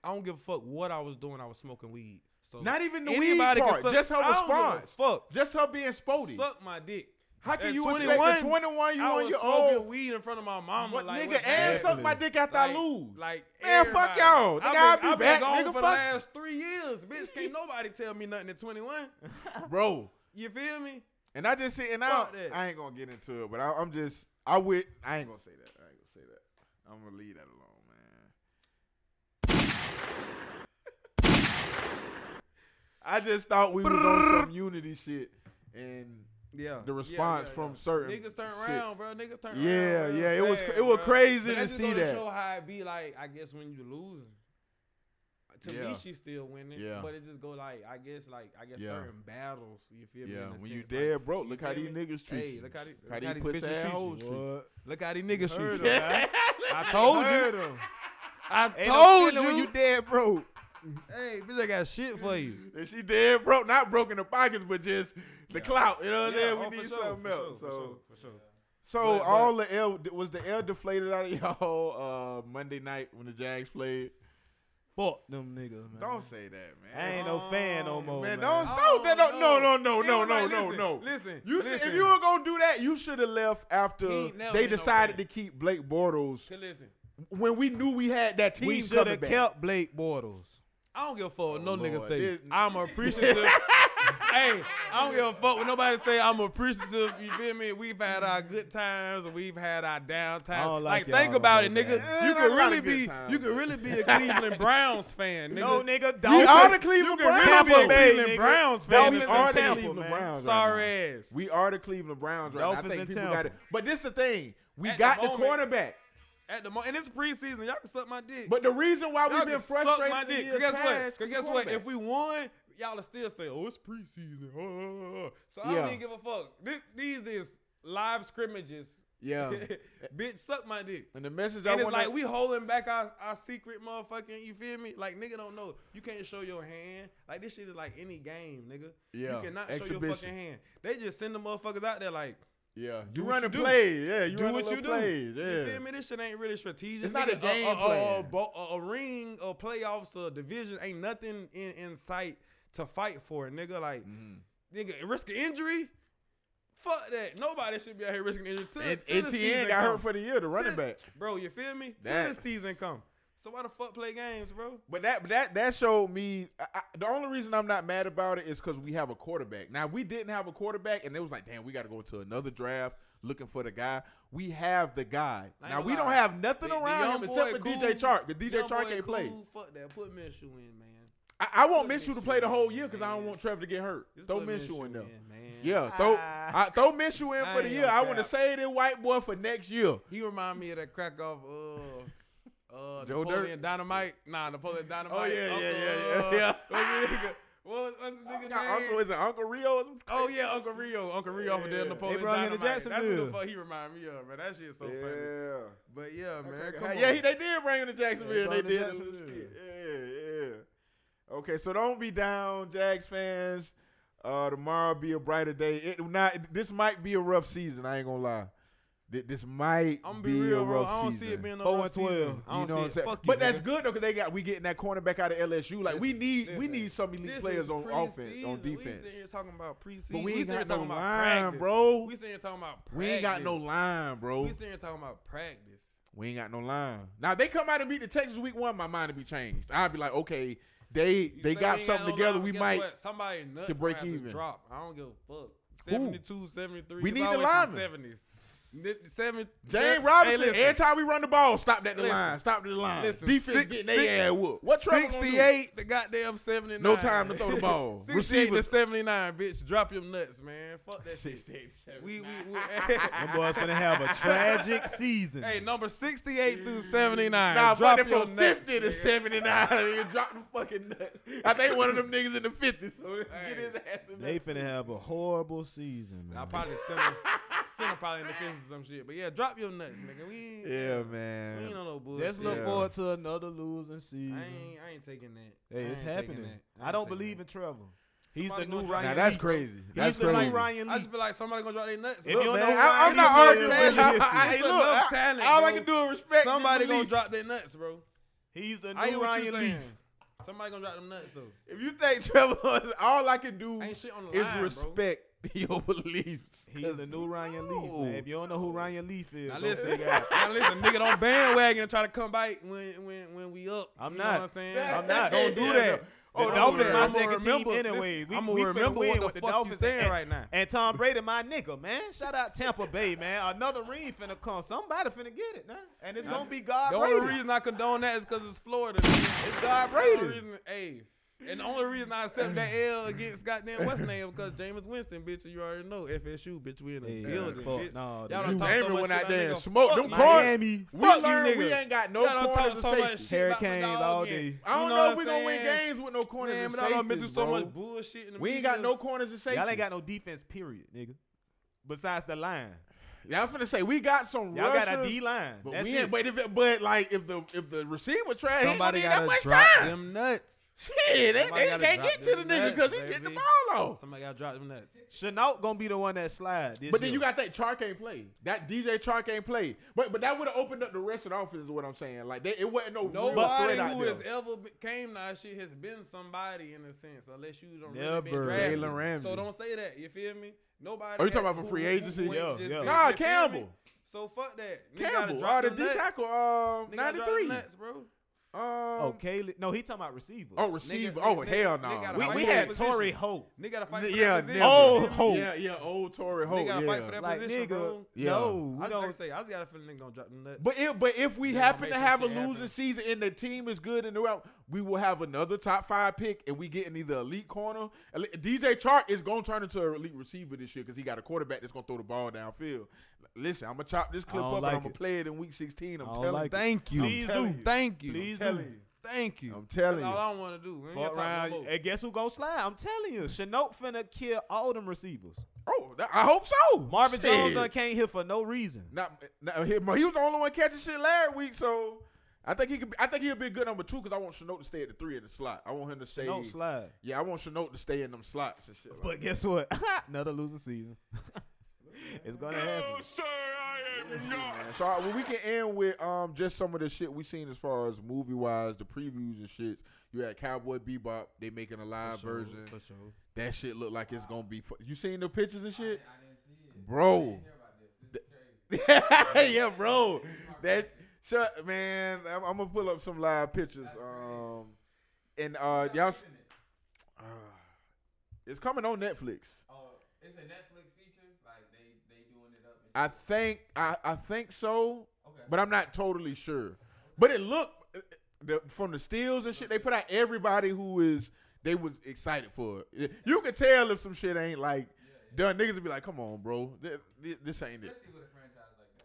I don't give a fuck what I was doing. I was smoking weed. So Not even the weed part, suck- just her I don't give a response. Fuck. Just her being spotty. Suck my dick. How can At you 21, expect a 21 year I old was smoking weed in front of my mama. What, like, nigga, and suck my dick after like, I lose. Like, Man, fuck y'all. Nigga, I've I'll been, be I've been back, gone nigga, for the fuck. last three years, bitch. Can't nobody tell me nothing at 21. [LAUGHS] Bro. You feel me? And I just see, and I, that. I ain't gonna get into it, but I, I'm just, I would, I ain't gonna say that. I ain't gonna say that. I'm gonna leave that alone, man. I just thought we was on some unity shit, and Yeah. The response from certain niggas turn shit. around, bro. Niggas turn Yeah, around. real yeah, it was fast, cra- it was bro. crazy But to see that. show how it be like. I guess when you losing. To Yeah. me, she's still winning. Yeah. But it just go like I guess like I guess Yeah. certain battles. You feel me? yeah, in a when you dead like, broke, look how these niggas treat Hey, you. look how, these- How look these how these pussy bitches treat assholes you. treat you. Look how these niggas treat you. [LAUGHS] I told you. him. I told you. when you dead broke. Hey, bitch, I got shit for you. [LAUGHS] And she dead broke, not broke in the pockets, but just the clout. You know what I'm saying? oh, We for need sure, something for else. sure, so, for sure, for sure. so But- but- all the L was the L deflated out of [LAUGHS] y'all uh, Monday night when the Jags played. Fuck them niggas, man. Don't say that, man. I ain't no fan no more, man, man. don't Oh, say that. No, no, no, no, no, no, like, no, listen, no. Listen, You see, listen. if you were gonna do that, you should have left after He ain't never they been no decided to keep Blake Bortles listen. when we knew we had that team we should have kept Blake Bortles. I don't give a fuck what no Oh, nigga say. this- I'm appreciative. [LAUGHS] hey, I don't give a fuck what nobody say. I'm appreciative. You feel me? We've had our good times and we've had our down times. Like, like think about it, nigga. man. You could a really be. You could really be [LAUGHS] a Cleveland Browns fan, nigga. No, nigga, Dolphins. are the Cleveland Browns. really be Tampa a Bay, Cleveland. Browns fan. Dolphins We are the Tampa, Cleveland man. Browns. Sorry now. ass. We are the Cleveland Browns right now. I think people Tampa. got it. But this the thing. We At got the the, quarterback. At the moment, and it's preseason. Y'all can suck my dick. But the reason why y'all we've been suck frustrated my dick. Cause guess what? Cause guess what? If we won, y'all will still say, "Oh, it's preseason." [LAUGHS] So I Yeah. don't even give a fuck. This, these is live scrimmages. Yeah. [LAUGHS] Bitch, suck my dick. And the message I And want like we holding back our, our secret motherfucking, you feel me? Like nigga don't know. You can't show your hand. Like this shit is like any game, nigga. Yeah, You cannot show your fucking hand. They just send the motherfuckers out there like, yeah, do you run a play. Yeah, you do what you do. Yeah, you feel me? This shit ain't really strategic. It's not a game a, plan. A, a, a, ring, a playoffs, a division ain't nothing in, in sight to fight for, nigga. Like, mm-hmm. nigga, risk of injury. Fuck that. Nobody should be out here risking injury. Till, and, till got come. hurt for the year, the running back. Bro, you feel me? Till the season come. So why the fuck play games, bro? But that that that showed me. I, I, the only reason I'm not mad about it is because we have a quarterback. Now we didn't have a quarterback, and it was like, damn, we got to go to another draft looking for the guy. We have the guy. now we lie. don't have nothing the, around the him except for cool. DJ Chark. The DJ Chark can't cool. play. Fuck that. Put Minshew in, man. I, I won't miss you to play the whole year because I don't want Trevor to get hurt. Just throw Minshew in there. Man. Yeah, ah. throw I, I, throw Minshew in for the year. I want to save that white boy for next year. He remind me of that crack off. Uh, Napoleon Dirt? Dynamite. Nah, Napoleon Dynamite. Oh yeah, Uncle, yeah, uh, yeah, yeah, yeah. What was, [LAUGHS] what's the nigga name? Uncle is it Uncle Rico? oh yeah, Uncle Rico. Uncle Rico yeah. off of Dead Napoleon. They brought Dynamite. him to Jacksonville. That's what the fuck he reminded me of, man. That shit is so yeah. funny. Yeah. But yeah, man. Okay, come on. Yeah, he, they did bring him to Jacksonville. They, they did. Jacksonville. Yeah, yeah. Okay, so don't be down, Jags fans. Uh, tomorrow be a brighter day. It not. This might be a rough season. I ain't gonna lie this might I'm be, be real, a rough bro. I don't season. see it being a Four rough and twelve. Season. I don't you know see what I'm saying? But you, that's good though, because they got we getting that cornerback out of LSU. Like this, we need this, we need some elite players on offense, on defense. We sitting here talking about preseason. But we ain't we got no line, practice. bro. We sitting here talking about practice. We ain't got no line, bro. We sitting here talking about practice. We ain't got no line. Now they come out and beat the Texas week one, my mind would be changed. I'd be like, okay, they you they got something got together. Line, we might what? somebody nuts can break even. Drop. I don't give a fuck. 72, 73. We need the lineman. Seven, James Robinson. Hey, every time we run the ball, stop that the listen, line. Stop the line. Listen, Defense six, getting their ass whooped. What Sixty-eight, the goddamn seventy-nine. No time to throw the ball. [LAUGHS] receiver to seventy-nine, bitch. Drop your nuts, man. Fuck that sixty-eight. Shit. We we we. [LAUGHS] boys gonna have a tragic season. Hey, number sixty-eight through seventy-nine. Nah, drop your from nuts, fifty to seventy-nine. you drop the fucking nuts. I think one of them niggas in the fifties. So hey, get his ass. In they finna have a horrible season, man. I probably send him, send him probably in the fifties or some shit. But yeah, drop your nuts, nigga. We ain't, yeah, man. We ain't on no bullshit. Just look yeah. forward to another losing season. I ain't, I ain't taking that. Hey, I it's happening. I, I, don't believe that. in Trevor. He's somebody the new Ryan. Now that's crazy. That's crazy. new Ryan. Leaf. I just feel like somebody gonna drop their nuts. If look, you don't man, know I, am not arguing. [LAUGHS] Hey, look, I, talent, all bro. I can do is respect. Somebody gonna drop their nuts, bro. He's the new Ryan Leaf. Somebody gonna drop them nuts though. If you think Trevor, [LAUGHS] all I can do is line, respect. [LAUGHS] your beliefs. He's the new Ryan Leaf, man. If you don't know who Ryan Leaf is, now listen, [LAUGHS] now listen, nigga, don't bandwagon and try to come back when when when we up. I'm you not. I'm saying I'm not. Don't do that. Oh, the Dolphins my second team anyway. We, I'm gonna remember what the, the Dolphins saying and, right now. And Tom Brady, my nigga, man. Shout out Tampa Bay, man. Another ring finna come. Somebody finna get it, man. And it's I, gonna be God. The Brady. only reason I condone that is because it's Florida. It's God Brady. The reason, hey, and the only reason I accept that L against goddamn what's name because Jameis Winston, bitch, you already know FSU, bitch, we in the yeah, building, fuck, bitch. No, y'all don't talk so much when there damn smoke them Miami. We fuck you, nigga. we ain't got no y'all corners so much shit about all day. Game. I don't you know, know if we gonna win games with no corners. Man, and I done been through so much bullshit. In the we ain't got no corners to say. Y'all ain't got no defense, period, nigga. Besides the line. Yeah, I was gonna say we got some. Y'all rushers, got a D line, but That's we ain't. But if it, but like if the if the receiver trash, somebody got to drop time. them nuts. Shit, they, they can't get to the nigga because he getting the ball off. Somebody got to drop them nuts. Shenault gonna be the one that slide. but then year. you got that Chark ain't play. That DJ Chark ain't play. But but that would have opened up the rest of the offense. Is what I'm saying. Like they, it wasn't no nobody who has ever came to our shit has been somebody in a sense, unless you don't Never. really been. So don't say that. You feel me? Nobody. Are you talking about for free agency? Yeah, yeah. Nah, Campbell. So fuck that. Campbell, uh, gotta drop the D tackle, um, 93. bro. Oh, um, oh, Caleb. No, he talking about receivers. Oh, receiver. Nigga, oh, nigga, hell no. Nah. We, we had Tory Hope. Nigga got to fight for yeah, that position. Old Hope. Yeah, yeah, old Tory Hope. Nigga got to yeah. fight for that like, position, nigga, bro. Yeah. No, I don't say. I just got a feeling nigga gonna drop them nuts. But if but if we yeah, happen to have a losing happen. season and the team is good in the round, we will have another top five pick, and we get in either elite corner. DJ Chark is gonna turn into an elite receiver this year because he got a quarterback that's gonna throw the ball downfield. Listen, I'm gonna chop this clip up like and I'm gonna play it in week 16. I'm telling. you, thank you. Please do. Thank you. Please telling you. Thank you. I'm telling That's you. all I want to do. Fuck gotta no And guess who gonna slide? I'm telling you. Shenault finna kill all them receivers. Oh, that, I hope so. Marvin Shit. Jones done came here for no reason. Not, not, he, was the only one catching shit last week, so I think he could. Be, I think he'll be a good number two because I want Shenault to stay at the three in the slot. I want him to stay. No slide. Yeah, I want Shenault to stay in them slots and shit. like But guess what? [LAUGHS] Another losing season. [LAUGHS] [LAUGHS] it's gonna happen. No, sir, I am not. So right, well, we can end with um just some of the shit we seen as far as movie wise, the previews and shits. You had Cowboy Bebop. They making a live sure, version. Sure. That shit look like wow. it's gonna be. Fu- you seen the pictures and shit, I, I bro? yeah, bro. That shut man. I'm, I'm, gonna pull up some live pictures. Um, and uh, y'all. Uh, [SIGHS] it's coming on Netflix. Oh, it's a Netflix. I think I I think so, Okay. but I'm not totally sure. But it looked the, from the stills and shit. They put out everybody who is they was excited for it. You can tell if some shit ain't like done. Niggas would be like, "Come on, bro, this, this ain't it."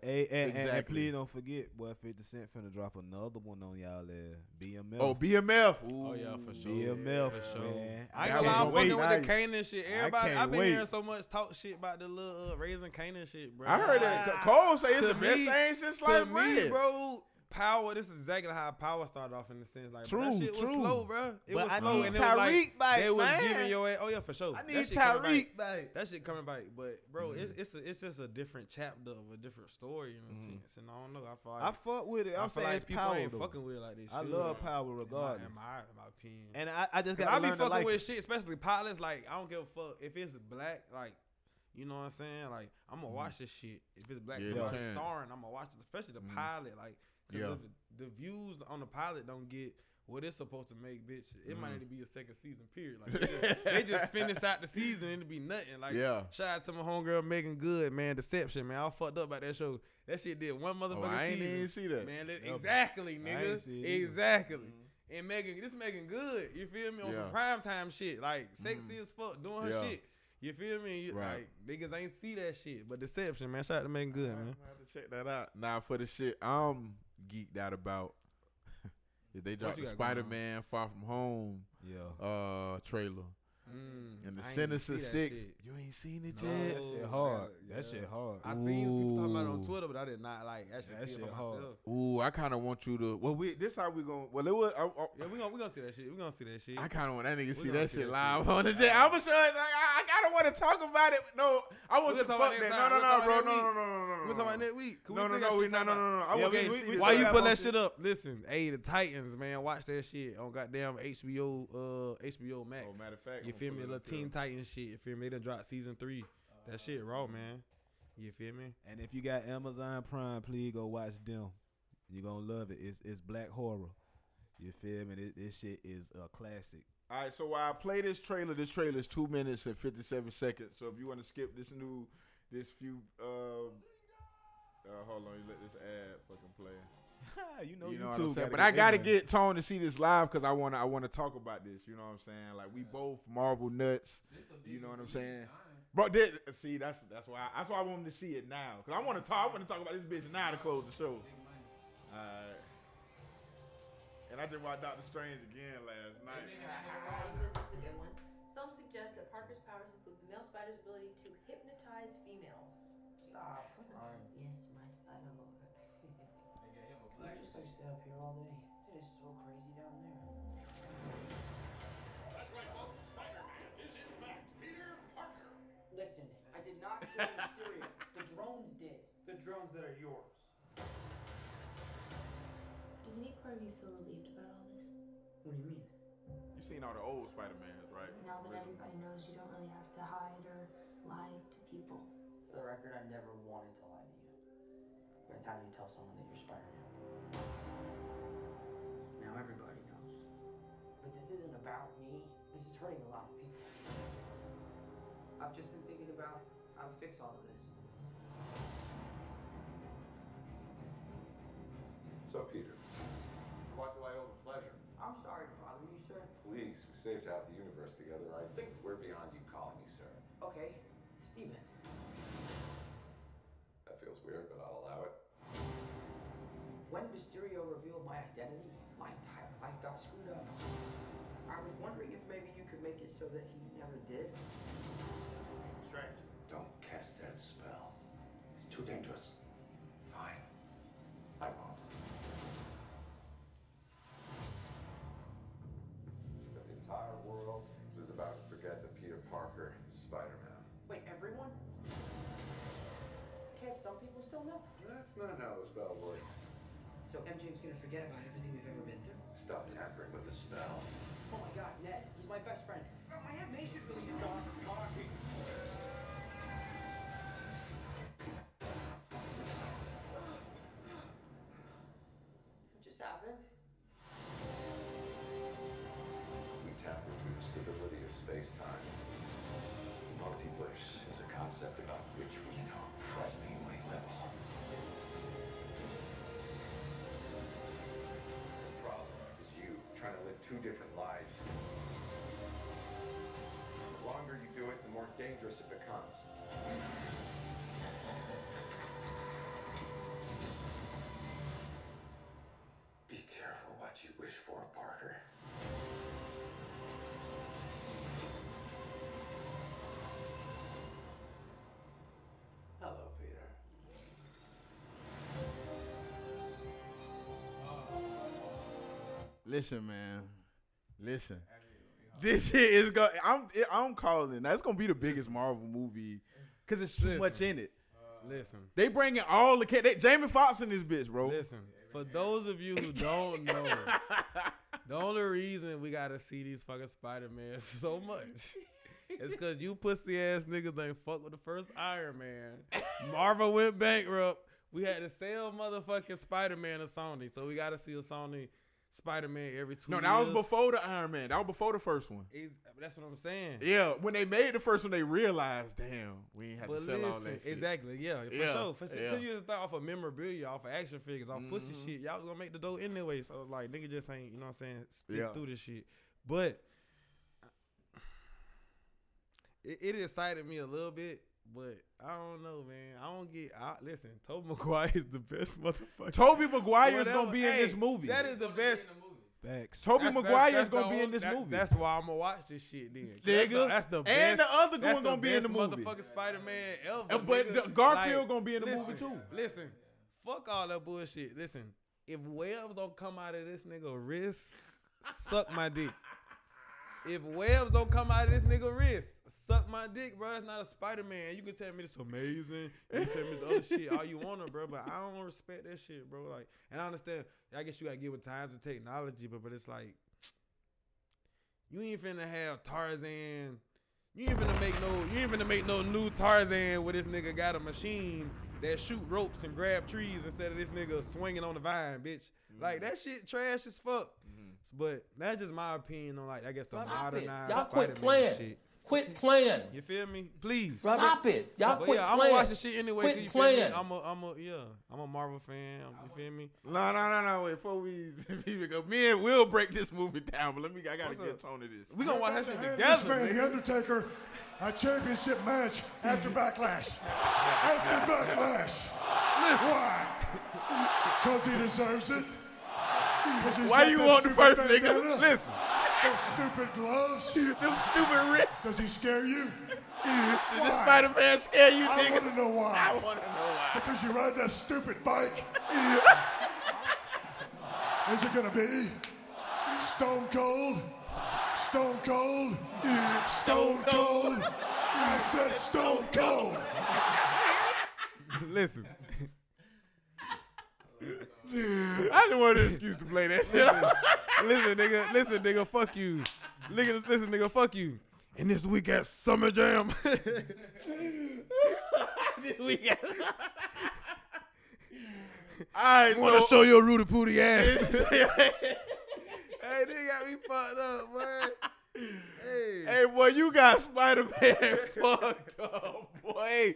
Hey, and, and- and please don't forget, boy, 50 Cent finna drop another one on y'all there. BMF. Oh, BMF. Oh yeah, for sure. BMF, for sure. man. I That ain't gonna lie, fucking nice. with the Kanan shit. Everybody, I've been wait. hearing so much talk shit about the little uh, raising Kanan shit, bro. I heard that Cole say it's To the best thing since to like me, bread. bro. Power. This is exactly how power started off in the sense like bro, True, that shit was true. slow, bro. It But was I slow, need and it was like Tyreek back, they was man. giving your ass. Oh yeah, for sure. I need shit back. Tyreek back. That shit coming back, but bro, mm-hmm. it's it's a, it's just a different chapter of a different story in a mm-hmm. sense, and I don't know. I feel like I fuck with it. I I'm feel saying like it's people power. ain't though. fucking with it like this. I shit. love power In my- regardless. In my, in my opinion. And I, I just got I be fucking like with it. shit, especially pilots. Like I don't give a fuck if it's black. Like you know what I'm saying. Like I'm gonna mm-hmm. watch this shit. If it's black Yeah, somebody man. starring, I'm gonna watch it. Especially the pilot. Like cause Yeah. if the views on the pilot don't get what it's supposed to make, bitch, it might mm. need to be a second season. Period. Like they just, [LAUGHS] they just finish out the season and it be nothing. Like Yeah. shout out to my homegirl Meagan Good, man. Deception, man. I fucked up about that show. That shit did one motherfucking Oh, I ain't season. even see that. Man, exactly, I nigga. see it either. Exactly. Mm-hmm. And Meagan, this Meagan Good. You feel me? On Yeah. some prime time shit. Like mm-hmm. sexy as fuck, doing her Yeah. shit. You feel me? You, Right. Like niggas ain't see that shit. But deception, man. Shout out to Meagan Good, man. I have to check that out. Now for the shit I'm geeked out about. if [LAUGHS] they drop you the got going on? Spider Man Far From Home Yeah. uh trailer Mm, and the I ain't even Sinister Six, shit. you ain't seen it No. yet. That shit hard. gotta- That shit hard. I seen people talking about it on Twitter, but I did not like actually That see it shit for hard. myself. Ooh, I kind of want you to. Well, we this how we gonna. Well, it was. I, I, Yeah, we gonna we gonna see that shit. We gonna see that shit. I kind of want that nigga to see gonna that see shit that live shit. on the shit. I'm a sure. Like, I, I gotta want to talk about it. No, I want to talk about that. No, no, no, bro. No, no, no, no, no, no. we talking about next week. 'Cause we No, no, no. We no, no, no, no. I Yeah, want we- to we- see we this Why you live put that shit. shit up? Listen, hey, the Titans, man, watch that shit on goddamn HBO, uh, HBO Max. Oh, matter of fact, you feel me? pulling The Teen here. Titans shit. You feel me? They done dropped season three. That shit raw, man. You feel me? And if you got Amazon Prime, please go watch them. You're gonna love it. It's it's black horror. You feel me? This, this shit is a classic. All right, so while I play this trailer, this trailer is two minutes and fifty seven seconds. So if you want to skip this new, this few, uh, uh hold on, you let this ad fucking play. [LAUGHS] you know, you know YouTube. what I'm saying? gotta But I gotta in. get Tone to see this live because I wanna, I wanna talk about this. You know what I'm saying? Like we both Marvel nuts. You know what I'm saying? Bro, this, see, that's that's why that's why I want to see it now. Cause I want to talk. I want to talk about this bitch now to close the show. Alright. And I just watched Doctor Strange again last night. This is a good one. Some suggest that Parker's powers include the male spider's ability to hypnotize females. Stop. I just like stay up here all day. It is so crazy down there. That's right, folks. Spider-Man is in fact Peter Parker. Listen, I did not kill Mysterio. the drones did. The drones that are yours. Does any part of you feel relieved about all this? What do you mean? You've seen all the old Spider Mans, right? Now that everybody knows you don't really have to hide or lie to people. For the record, I never hurting a lot of people. I've just been thinking about how to fix all of this. So, Peter, what do I owe the pleasure? I'm sorry to bother you, sir. Please, we saved half the universe together. I think some people still know? That's not how the spell works. So MJ's gonna forget about everything we've ever been through? Stop tampering with the spell. Two different lives. The longer you do it, the more dangerous it becomes. Be careful what you wish for, Parker. Hello, Peter. Listen, man. Listen. This shit is going. I'm. I'm calling. That's gonna be the biggest Marvel movie because it's too much in it. Listen, They bringing all the ca- they, Jamie Foxx in this bitch, bro. listen. For those of you who don't [LAUGHS] know, the only reason we gotta see these fucking Spider Man [LAUGHS] so much is because you pussy ass niggas ain't fuck with the first Iron Man. Marvel went bankrupt. We had to sell motherfucking Spider Man to Sony, so we gotta see a Sony Spider Man every two. No, that was before the Iron Man. That was before the first one. Is- That's what I'm saying. Yeah, when they made the first one, they realized, damn, we ain't have But to sell all listen, that shit. exactly, yeah, for Yeah, sure. For sure. yeah. Mm-hmm. Cause you just start off of memorabilia, off of action figures, off pussy shit. Y'all was gonna make the dough anyway. So like nigga just ain't, you know what I'm saying, stick Yeah. through this shit. But it, it excited me a little bit, but I don't know, man. I don't get I, listen, Tobey [LAUGHS] Maguire is the best motherfucker. Tobey Maguire is Whatever. gonna be in Hey, this movie. That is the best. Facts. Tobey That's- Maguire that's- is gonna that's be the in this that- movie. That's why I'm gonna watch this shit then. That's the, Nigga. that's the best. And the other that's one gonna be in the movie. Motherfucking Spider Man ever. Uh, but nigga. the- Garfield Like, gonna be in the listen, movie too. Listen, fuck all that bullshit. Listen, if webs don't come out of this nigga wrist, suck my dick. If webs don't come out of this nigga wrist, suck my dick, bro. That's not a Spider Man. You can tell me this amazing. You can tell me this other shit all you [LAUGHS] want to, bro. But I don't respect that shit, bro. Like, and I understand. I guess you gotta get with times and technology, but but it's like you ain't finna have Tarzan. You ain't finna make no. You ain't finna make no new Tarzan where this nigga got a machine that shoot ropes and grab trees instead of this nigga swinging on the vine, bitch. Like mm-hmm. that shit trash as fuck. But that's just my opinion on like I guess the Stop it. modernized Y'all quit Spider-Man playing. shit. Quit playing. You feel me? Please Stop it. Y'all but quit yeah, I'm playing. gonna watch the shit anyway. Quit 'cause you feel me? playing. I'm a, I'm a, yeah, I'm a Marvel fan. You feel me? No, no, no, no. Wait, before we, [LAUGHS] we go, me and Will break this movie down. But let me, I gotta What's get up? tone of this. We gonna watch that shit together. man. The Undertaker, a championship match after Backlash. After Backlash. Listen, why? Because he deserves it. Why you want the first nigga? Listen, Those stupid gloves. them stupid wrists. Does he scare you? Did the Spider Man scare you, nigga? I want to know why. I wanna know why. Because you ride that stupid bike. [LAUGHS] Is it gonna be Stone Cold? Stone Cold? Stone Cold? I said Stone Cold. [LAUGHS] Listen, I just wanted an excuse to play that shit. listen, [LAUGHS] nigga, listen, nigga, fuck you. Nigga, listen, nigga, fuck you. And this week at Summer Jam, [LAUGHS] this weekend. All right, want to show your Rudy Pooty ass. [LAUGHS] hey, they got me fucked up, man. Hey, Hey, boy, you got Spider Man [LAUGHS] fucked up, boy.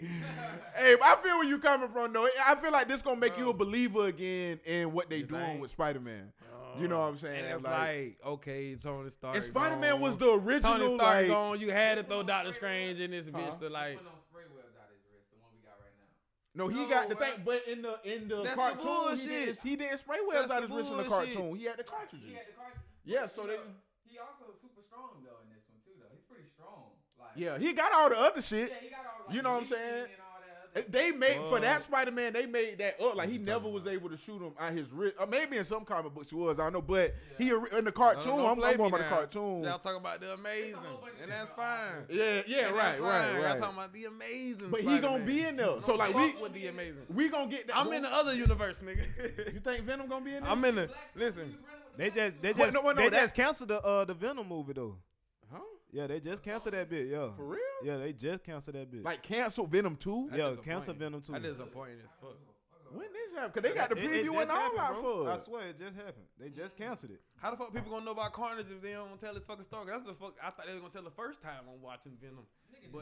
hey, I feel where you coming from, though. I feel like this gonna make you a believer again in what they doing think? with Spider Man. you know oh. what I'm saying? and it's like, okay, Tony Stark. and Spider Man was the original. Tony Stark like, gone. You had to throw Doctor Strange in this bitch to like. Putting on spray webs out his wrist, the one we got right now. No, he No, got the what? thing, but in the in the That's the cartoon, he didn't, he didn't spray webs That's out his wrist in the cartoon. He had the cartridges. He had the cartridge. Yeah, but, so they- know, he also super strong though in this one too though. He's pretty strong. Like Yeah, he got all the other shit. yeah, he got all like, You know what I'm saying? and all that other They made for that Spider Man. They made that up like he never was able to shoot him at his wrist. Or uh, maybe in some comic books he was. I don't know, but he in the cartoon. no, don't I'm, play I'm going by the cartoon. Y'all talking about the amazing, and that's fine. Yeah, yeah, And right, that's right, fine. Y'all right. talking about the amazing. But he gonna be in there. Don't So like we with the amazing. we gonna get that. I'm in the other universe, nigga. [LAUGHS] You think Venom gonna be in there? I'm in the. Listen, They just they Wait, just no, wait, no, they that- just canceled the uh the Venom movie though. Huh? Yeah, they just canceled that bit. Yeah. For real? Yeah, they just canceled that bit. Like cancel Venom two. yeah, disappointing. cancel Venom too. I disappointed as fuck. When this happened? Cause they got the It- it preview just and all happened, out bro. for I it. swear it just happened. They just canceled it. How the fuck people gonna know about Carnage if they don't tell this fucking story? That's the fuck. I thought they was gonna tell the first time I'm watching Venom.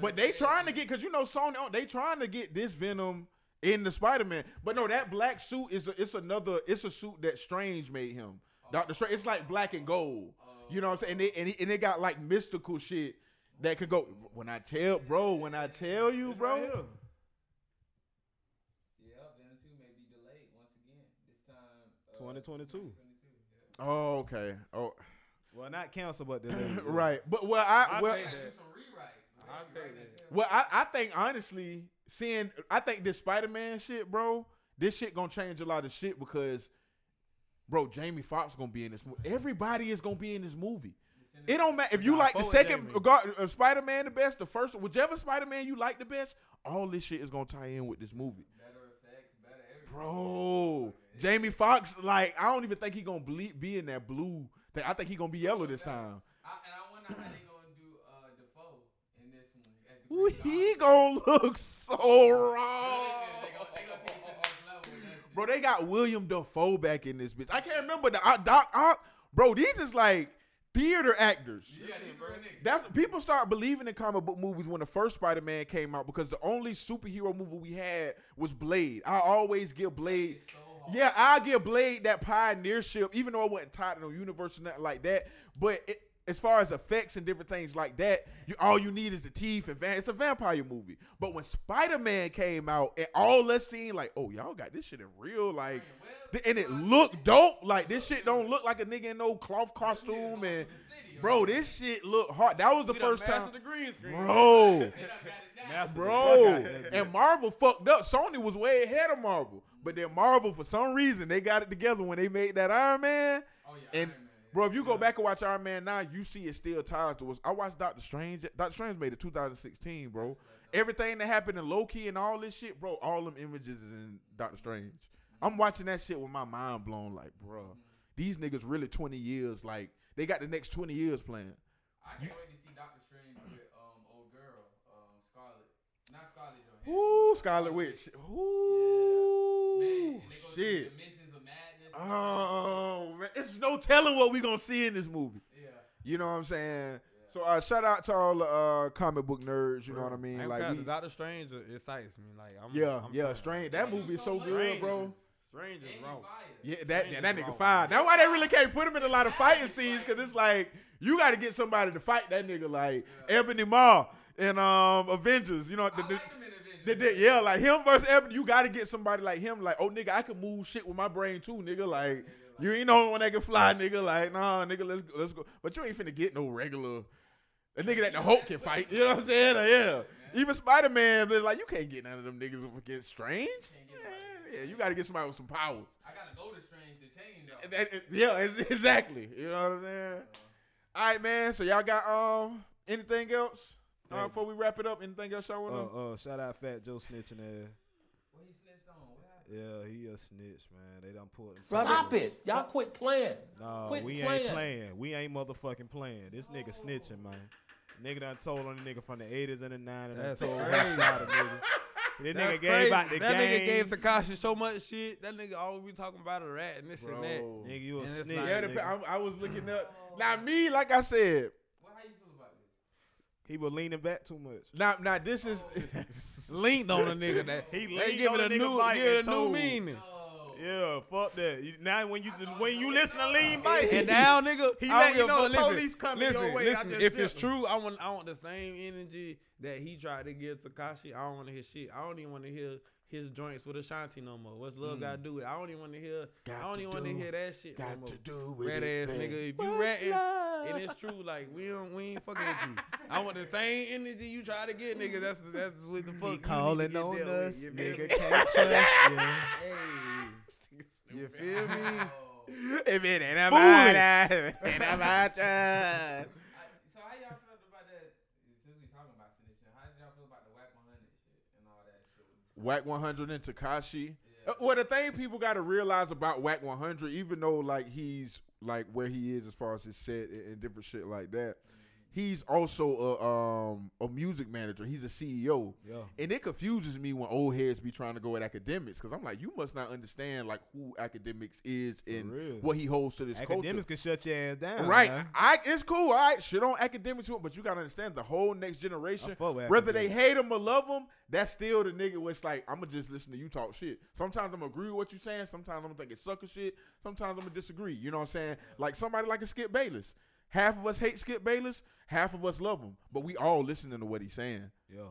But they trying to get because you know Sony oh, they trying to get this Venom in the Spider Man. But no, that black suit is a, it's another it's a suit that Strange made him. Doctor Strange. It's like black and gold. You know what I'm saying? And they, and, it, and it got like mystical shit that could go. When I tell, bro, when I tell you, bro. Yeah, Venom 2 may be delayed once again. This time. Uh, 2022. Oh, okay. Oh, Well, not canceled, but delayed. [LAUGHS] right. But well, I I'll well, take Do some rewrites. I'll take that. well, I, I think honestly, seeing, I think this Spider Man shit, bro, this shit gonna change a lot of shit because, bro, Jamie Foxx gonna be in this movie. Everybody is gonna be in this movie. It don't matter if you like the second uh, Spider Man the best, the first, whichever Spider Man you like the best. All this shit is gonna tie in with this movie, Better effects, better everything. bro. Jamie Foxx, like, I don't even think he gonna ble- be in that blue. Thing. I think he gonna be yellow this time. I, and I wonder how they gonna do uh, Dafoe in this one. Ooh, he gonna look so raw. Bro, they got William Dafoe back in this bitch. I can't remember the uh, Doc Ock. Bro, these is like theater actors. Yeah, these real niggas. That's people start believing in comic book movies when the first Spider Man came out because the only superhero movie we had was Blade. I always give Blade. So. Yeah, I give Blade that pioneership, even though I wasn't tied to no universe or nothing like that. But it, as far as effects and different things like that, you all you need is the teeth and van- it's a vampire movie. But when Spider Man came out and all us seen like, oh y'all got this shit in real like, th- and it looked dope. Like this shit don't look like a nigga in no cloth costume and. Bro, this shit look hard. That was the We first time, mastered the green screen. bro. They done got it down. Master the Bro, fuck out of that and Marvel fucked up. Sony was way ahead of Marvel, but then Marvel, for some reason, they got it together when they made that Iron Man. Oh, yeah, And Iron Man, yeah. Bro, if you go back and watch Iron Man now, you see it still ties to us. I watched Doctor Strange. Doctor Strange made it 2016, bro. Everything that happened in Loki and all this shit, bro. All them images is in Doctor Strange. I'm watching that shit with my mind blown. Like, bro, these niggas really 20 years. Like, they got the next 20 years planned. I can't wait to see Doctor Strange with um old girl, um Scarlet, not Scarlett Johansson. Ooh, Scarlet Witch. Ooh, Man, they go shit. Dimensions of madness. Oh man, it's no telling what we gonna see in this movie. Yeah. You know what I'm saying? So uh, shout out to all the uh, comic book nerds. You know what I mean? Ain't Like we, Doctor Strange excites me. Like I'm, yeah, I'm yeah. Strange. That movie is so good, bro. is- Strange is And he wrong. Yeah, that Strange that is nigga wrong. fine. That's why they really can't put him in a lot of fighting scenes because it's like you got to get somebody to fight that nigga like Ebony Maw in um Avengers. You know, the, I the, like them in Avengers. the, the- yeah, like him versus Ebony. You got to get somebody like him. Like, oh nigga, I can move shit with my brain too, nigga. Like, you ain't the only one that can fly, nigga. Like, nah, nigga, let's go, let's go. But you ain't finna get no regular. A nigga that the Hulk can fight. You know what I'm saying? Like, yeah. Even Spider Man, like you can't get none of them niggas up against Strange. Yeah, yeah, you got to get somebody with some powers. I gotta go to Strange to change though. That- that- yeah, exactly. You know what I'm saying? All right, man. So y'all got um anything else uh, before we wrap it up? Anything else y'all wanna? Uh, uh, shout out Fat Joe snitching there. What he snitched on? What happened? Yeah, he a snitch, man. They done pulled him. Stop it. Y'all quit playing. Nah, Quit we playing. ain't playing. We ain't motherfucking playing. This nigga snitching, man. Nigga done told on the nigga from the 80s and the 90s. and That's told crazy. one shot a nigga. This That's nigga gave crazy. out the that nigga gave games. Tekashi so much shit. That nigga always be talking about a rat and this and that. Bro. Nigga, you a And snitch. like- Yeah, nigga. I, I was looking up. Now me, like I said, What? How you feel about this? He was leaning back too much. now now this is [LAUGHS] Leaned on a nigga that He they leaned give on it a a new, bike give it a new told. meaning. Oh. Yeah, fuck that. You, now when you when you listen to lean back, And now, [LAUGHS] nigga, He I let don't you give a know fuck. the Listen, police coming your listen, way, I listen. just If sent it's them. true, I want I want the same energy that he tried to give Tekashi. I don't want to hear shit. I don't even want to hear his joints with Ashanti no more. What's love mm. got to do with it? I don't even want to hear. Got I don't even want to hear that shit no got more. to do with Rat it, ass babe. nigga. If you ratting and it's true, like we don't we ain't fucking with you. I want the same energy you try to get, nigga. That's that's what the fuck. you he calling on with, us. you Nigga can't trust you. Hey, you feel me? [LAUGHS] If it ain't about us, ain't about us. I, so how y'all feel about that? Since we talking about snitching, how did y'all feel about the wack 100 shit and all that shit? Wack 100 and Tekashi. Uh, Well, the thing people got to realize about Wack 100, even though like he's like where he is as far as his set and, and different shit like that, he's also a um a music manager. He's a CEO. Yeah. And it confuses me when old heads be trying to go at Akademiks because I'm like, you must not understand like who Akademiks is and what he holds to this code. Akademiks culture. can shut your ass down. Right, man. I it's cool. All right, shit on Akademiks, but you gotta understand the whole next generation. Whether they hate him or love him, that's still the nigga. Which like I'm gonna just listen to you talk shit. Sometimes I'm gonna agree with what you're saying. Sometimes I'm gonna think it's sucker shit. Sometimes I'm gonna disagree. You know what I'm saying? Like somebody like a Skip Bayless. Half of us hate Skip Bayless. Half of us love him. But we all listening to what he's saying. Yeah.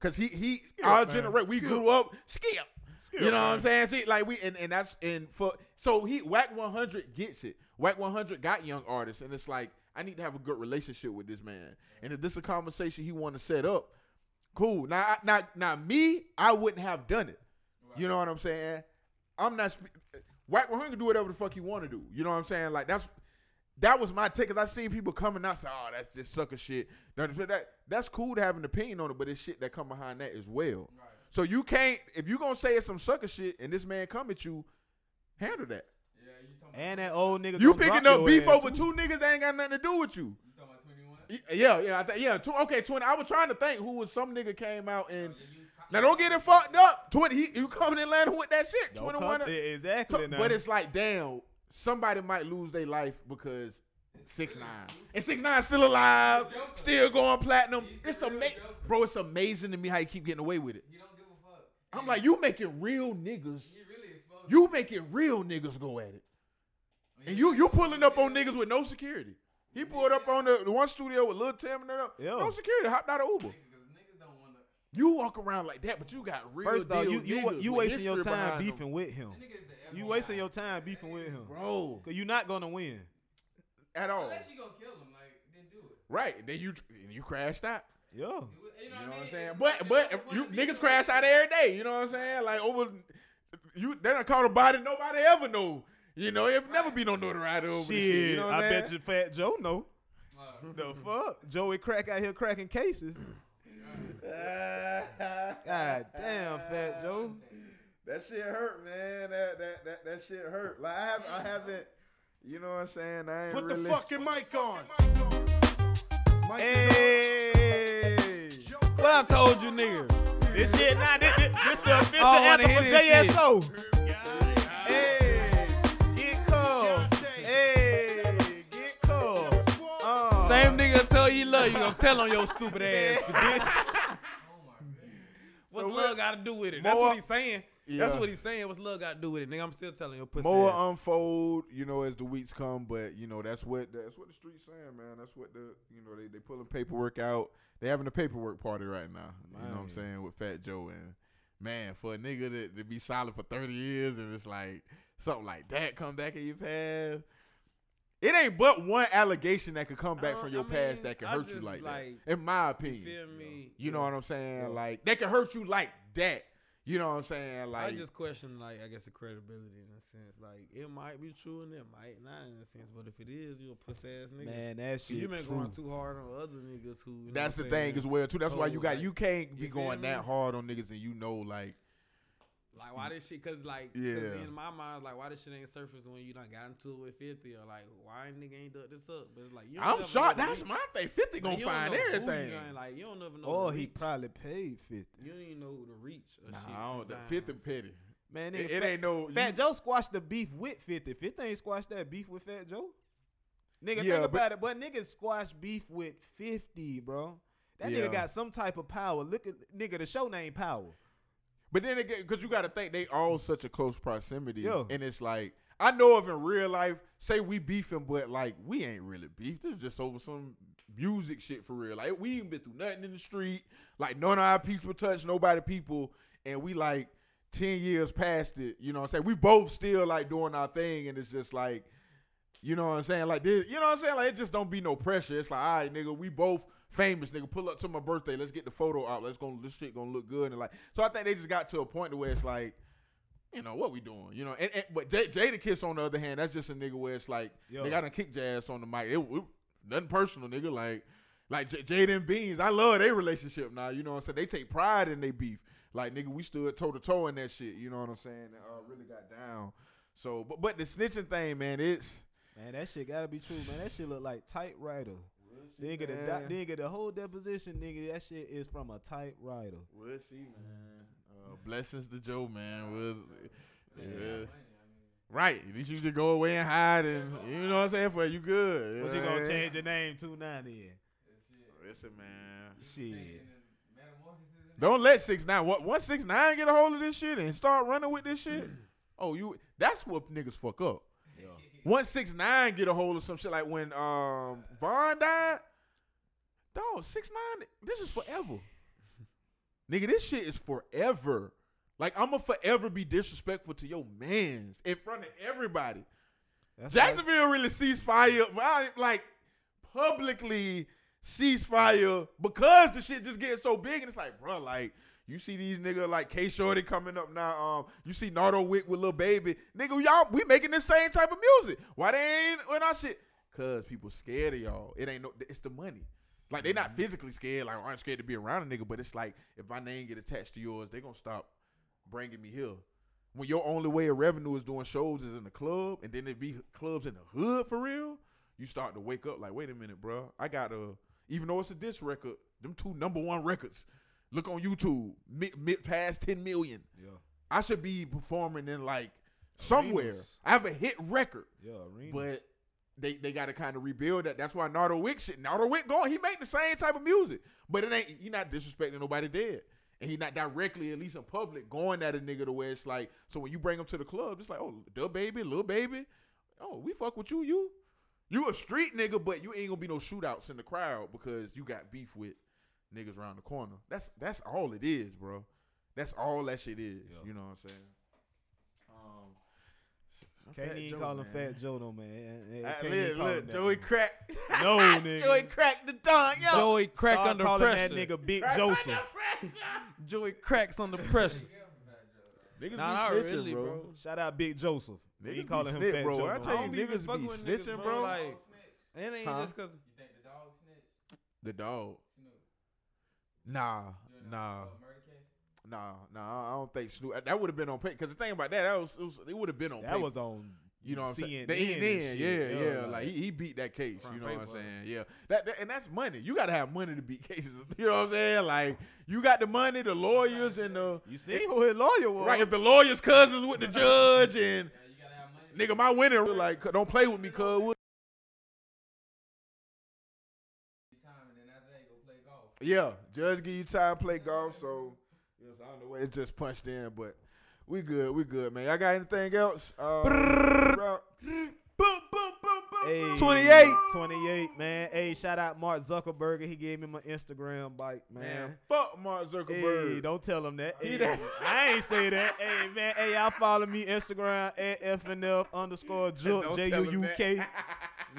Cause he he our man. generation we Skip. grew up skip. Skip, you know what. I'm saying? See, like we and, and that's and for so he Wack 100 gets it. Wack 100 got young artists, and it's like I need to have a good relationship with this man. And if this is a conversation he want to set up, cool. Now, I- now, now, me, I wouldn't have done it. You know what I'm saying? I'm not. Spe- Wack 100 can do whatever the fuck he want to do. You know what I'm saying? Like that's that was my take. Cause I seen people coming out and say, "Oh, that's just sucker shit." That, that that's cool to have an opinion on it, but it's shit that come behind that as well. So you can't if you gonna say it's some sucker shit and this man come at you, handle that. Yeah, and that old nigga. You picking up beef over too. two niggas that ain't got nothing to do with you. Y- Yeah, yeah, I th- yeah. Tw- okay, twenty. I was trying to think who was some nigga came out and. Now don't get it fucked up. Twenty, he, you coming in Atlanta with that shit. Don't Twenty come- one. exactly now. But it's like, damn, somebody might lose their life because six nine and six nine still alive, still going platinum. It's amazing, bro. It's amazing to me how you keep getting away with it. I'm like, you making real niggas. You making real niggas go at it, and you you pulling up on niggas with no security. He pulled up on the, the one studio with Lil Tim and that up. No security, hopped out of Uber. You walk around like that, but you got real. First off, you you you wasting your time behind them. beefing with him. You wasting your time beefing with him, bro. Cause you're not gonna win at all. Unless you gonna kill him, like then do it. Right. Then you you crashed out. Yeah. You know, You know what I'm saying? But but you niggas crash out every day. You know what I'm saying? Like over you they don't call a body nobody ever know. You know, it never be no notoriety over Shit, the shit. You know I I'm bet you Fat Joe know. the fuck, Joey Crack out here cracking cases. God damn, Fat Joe. That shit hurt, man. That that that, that shit hurt. Like I have I haven't you know what I'm saying? I ain't Put the really fucking mic on. Hey, what I told you niggas? This shit, nah, this, this, this the official I anthem for hear shit. JSO. Hey, get cuffed. Hey, get cuffed. Uh, Same nigga tell you love you. I'm telling your stupid ass, [LAUGHS] bitch. What's So love got to do with it? That's what he's saying. That's what he's saying. What's love got to do with it, nigga? I'm still telling your pussy. More ass. unfold, you know, as the weeks come, but you know that's what that's what the streets saying, man. That's what the you know they they pulling paperwork out. They having a paperwork party right now. You know what I'm saying with Fat Joe and man for a nigga to, to be solid for 30 years and it's like something like that come back in your past. It ain't but one allegation that could come back Uh, from your I past that can hurt you like, like, that. In my You opinion, feel me? you know what I'm saying? Yeah. Like that can hurt you like that. You know what I'm saying? Like I just question, like, I guess the credibility in a sense. Like, it might be true and it might not in a sense. But if it is, you a pussy ass nigga. Man, that shit. You been true. going too hard on other niggas who. You know That's the I'm thing saying, as well too. That's why you got like- you can't be going that hard on niggas and you know like Like why this shit? Cause like, 'cause Yeah. in my mind, like why this shit ain't surfaced when you done got into it with Fifty or like why nigga ain't done this up? But it's like you I'm shocked. That's reach. my thing. 50 Like, gonna you find know who you everything. gonna- Like you don't never know. Or the he reach. probably paid fifty. You don't even know the reach. Of Nah, shit I don't. sometimes. 50 petty. Man, It- nigga, it Fat- ain't no- Fat you- Joe squashed the beef with 50. 50 ain't squashed that beef with Fat Joe. Nigga, Yeah, think but- about it. But niggas squash beef with 50, bro. That Yeah. nigga got some type of power. Look at nigga, the show name Power. But then again, because you got to think they all such a close proximity, Yeah. and it's like I know of in real life. Say we beefing, but like we ain't really beef. This is just over some music shit for real. Like we ain't been through nothing in the street. Like none of our people touch nobody people, and we like ten years past it. You know what I'm saying? We both still like doing our thing, and it's just like. You know what I'm saying? Like this, you know what I'm saying? Like it just don't be no pressure. It's like, all right, nigga, we both famous, nigga. Pull up to my birthday. Let's get the photo out. Let's go. This shit gonna look good. And like, so I think they just got to a point where it's like, you know, what we doing? You know, and, and but J- Jadakiss on the other hand, that's just a nigga where it's like, Yo. they got to kick ass on the mic. It, it- nothing personal, nigga. Like, like J- Jada and Beans, I love their relationship now. You know what I'm saying? They take pride in their beef. Like, nigga, we stood toe to toe in that shit. You know what I'm saying? And, uh, really got down. So, but but the snitching thing, man, it's Man, that shit gotta be true, man. That shit look like typewriter. Then get a doc- then get the whole deposition, nigga. That shit is from a typewriter. We'll see, man. Uh, blessings to Joe, man. We'll, yeah. Right. At least you just go away and hide, and you know what I'm saying. For you good. you What know you gonna change your name to now then? Listen, man. Shit. Don't let six nine. What once six nine get a hold of this shit and start running with this shit? [CLEARS THROAT] oh, you. That's what niggas fuck up. Once six nine get a hold of some shit like when um Von died. Dog, six nine. This is forever. Nigga, this shit is forever. Like I'ma forever be disrespectful to your mans in front of everybody. That's Jacksonville really ceased fire. Like publicly cease fire because the shit just getting so big and it's like, bro, like you see these nigga like K Shorty coming up now. Um, you see Nardo Wick with Lil Baby, nigga. Y'all, we making the same type of music. Why they ain't when I shit? Cause people scared of y'all. It ain't no. It's the money. Like they not physically scared. Like I'm scared to be around a nigga, but it's like if my name get attached to yours, they gonna stop bringing me here. When your only way of revenue is doing shows is in the club, and then it be clubs in the hood for real, you start to wake up like, wait a minute, bro. I got a even though it's a diss record, them two number one records. Look on YouTube, mid, mid past ten million. Yeah. I should be performing in like somewhere. Arenas. I have a hit record, Yeah, arenas. but they they got to kind of rebuild that. That's why Nardo Wick shit. Nardo Wick going, he make the same type of music, but it ain't. He not disrespecting nobody dead, and he not directly, at least in public, going at a nigga to where it's like. So when you bring him to the club, it's like, oh, the baby, little baby, oh, we fuck with you, you, you a street nigga, but you ain't gonna be no shootouts in the crowd because you got beef with niggas around the corner. That's that's all it is, bro. That's all that shit is. You know what I'm saying? Um, Can't Fat even call him. Fat Joe no man. Eh, Ah, can't look, even call him look, that, Joey man. Crack. No, [LAUGHS] nigga. Joey Crack the dunk, yo. Joey crack Start under calling pressure. that nigga Big Crack Joseph. Joey cracks under pressure. Niggas Nah, be not snitching, really, bro. bro. Shout out Big Joseph. Niggas he be calling him Fat bro. Joe. I tell you, don't even niggas be with niggas, snitching, bro, bro. like- It ain't Huh? just cause You think the dog snitched? The dog. Snoop. Nah, nah, a murder case? nah, nah. I don't think Snoop. That would have been on pay. Because the thing about that, that was, it, was, it would have been on. That paper. was on You know what I'm saying? CNN They- and then, yeah, Yeah, yeah. like- Like he, he beat that case. You know what I'm saying? Yeah. That, that- and that's money. You gotta have money to beat cases. [LAUGHS] You know what I'm saying? Like you got the money, the lawyers, and the You see who his lawyer was? right. If the lawyers cousins with the judge and Yeah, you gotta have money. nigga, my winner like don't play with me, cuz. Time and then after that, go play golf. Yeah, judge give you time to play golf, so you know, so I don't know where it just punched in, but we good, we good, man. Y'all got anything else? Um? Hey, 28. 28, man. Hey, shout out Mark Zuckerberg. He gave me my Instagram bike, man. Man, fuck Mark Zuckerberg. Hey, don't tell him that. Hey, I ain't say that. Hey, man. Hey, y'all follow me Instagram at FNF underscore J U U K.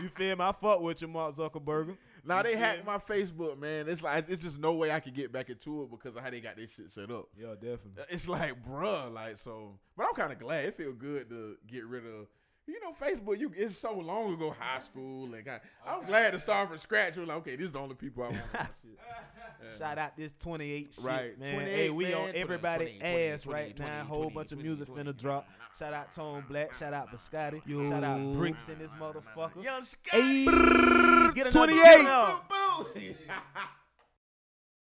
You feel me? I fuck with you, Mark Zuckerberg. Now You they hacked my Facebook, man. It's like it's just no way I could get back into it because of how they got this shit set up. Yeah, definitely. Uh, it's like, bruh, like so. But I'm kind of glad. It feel good to get rid of. You know, Facebook. You it's so long ago, high school, and kind I'm glad to start from scratch. You're like, okay, these is the only people I want. on my shit. Yeah. Shout out this 28 shit, Right. man. 28, hey, we man. on everybody 28, 28, ass right 28, now. 28, Whole bunch of music 28, finna drop. Shout out Tone Black. Shout out Biscotti. Yo. Shout out Brinks in this motherfucker. Young Hey, Scotty. get another 28. one out. Boom, boom. [LAUGHS]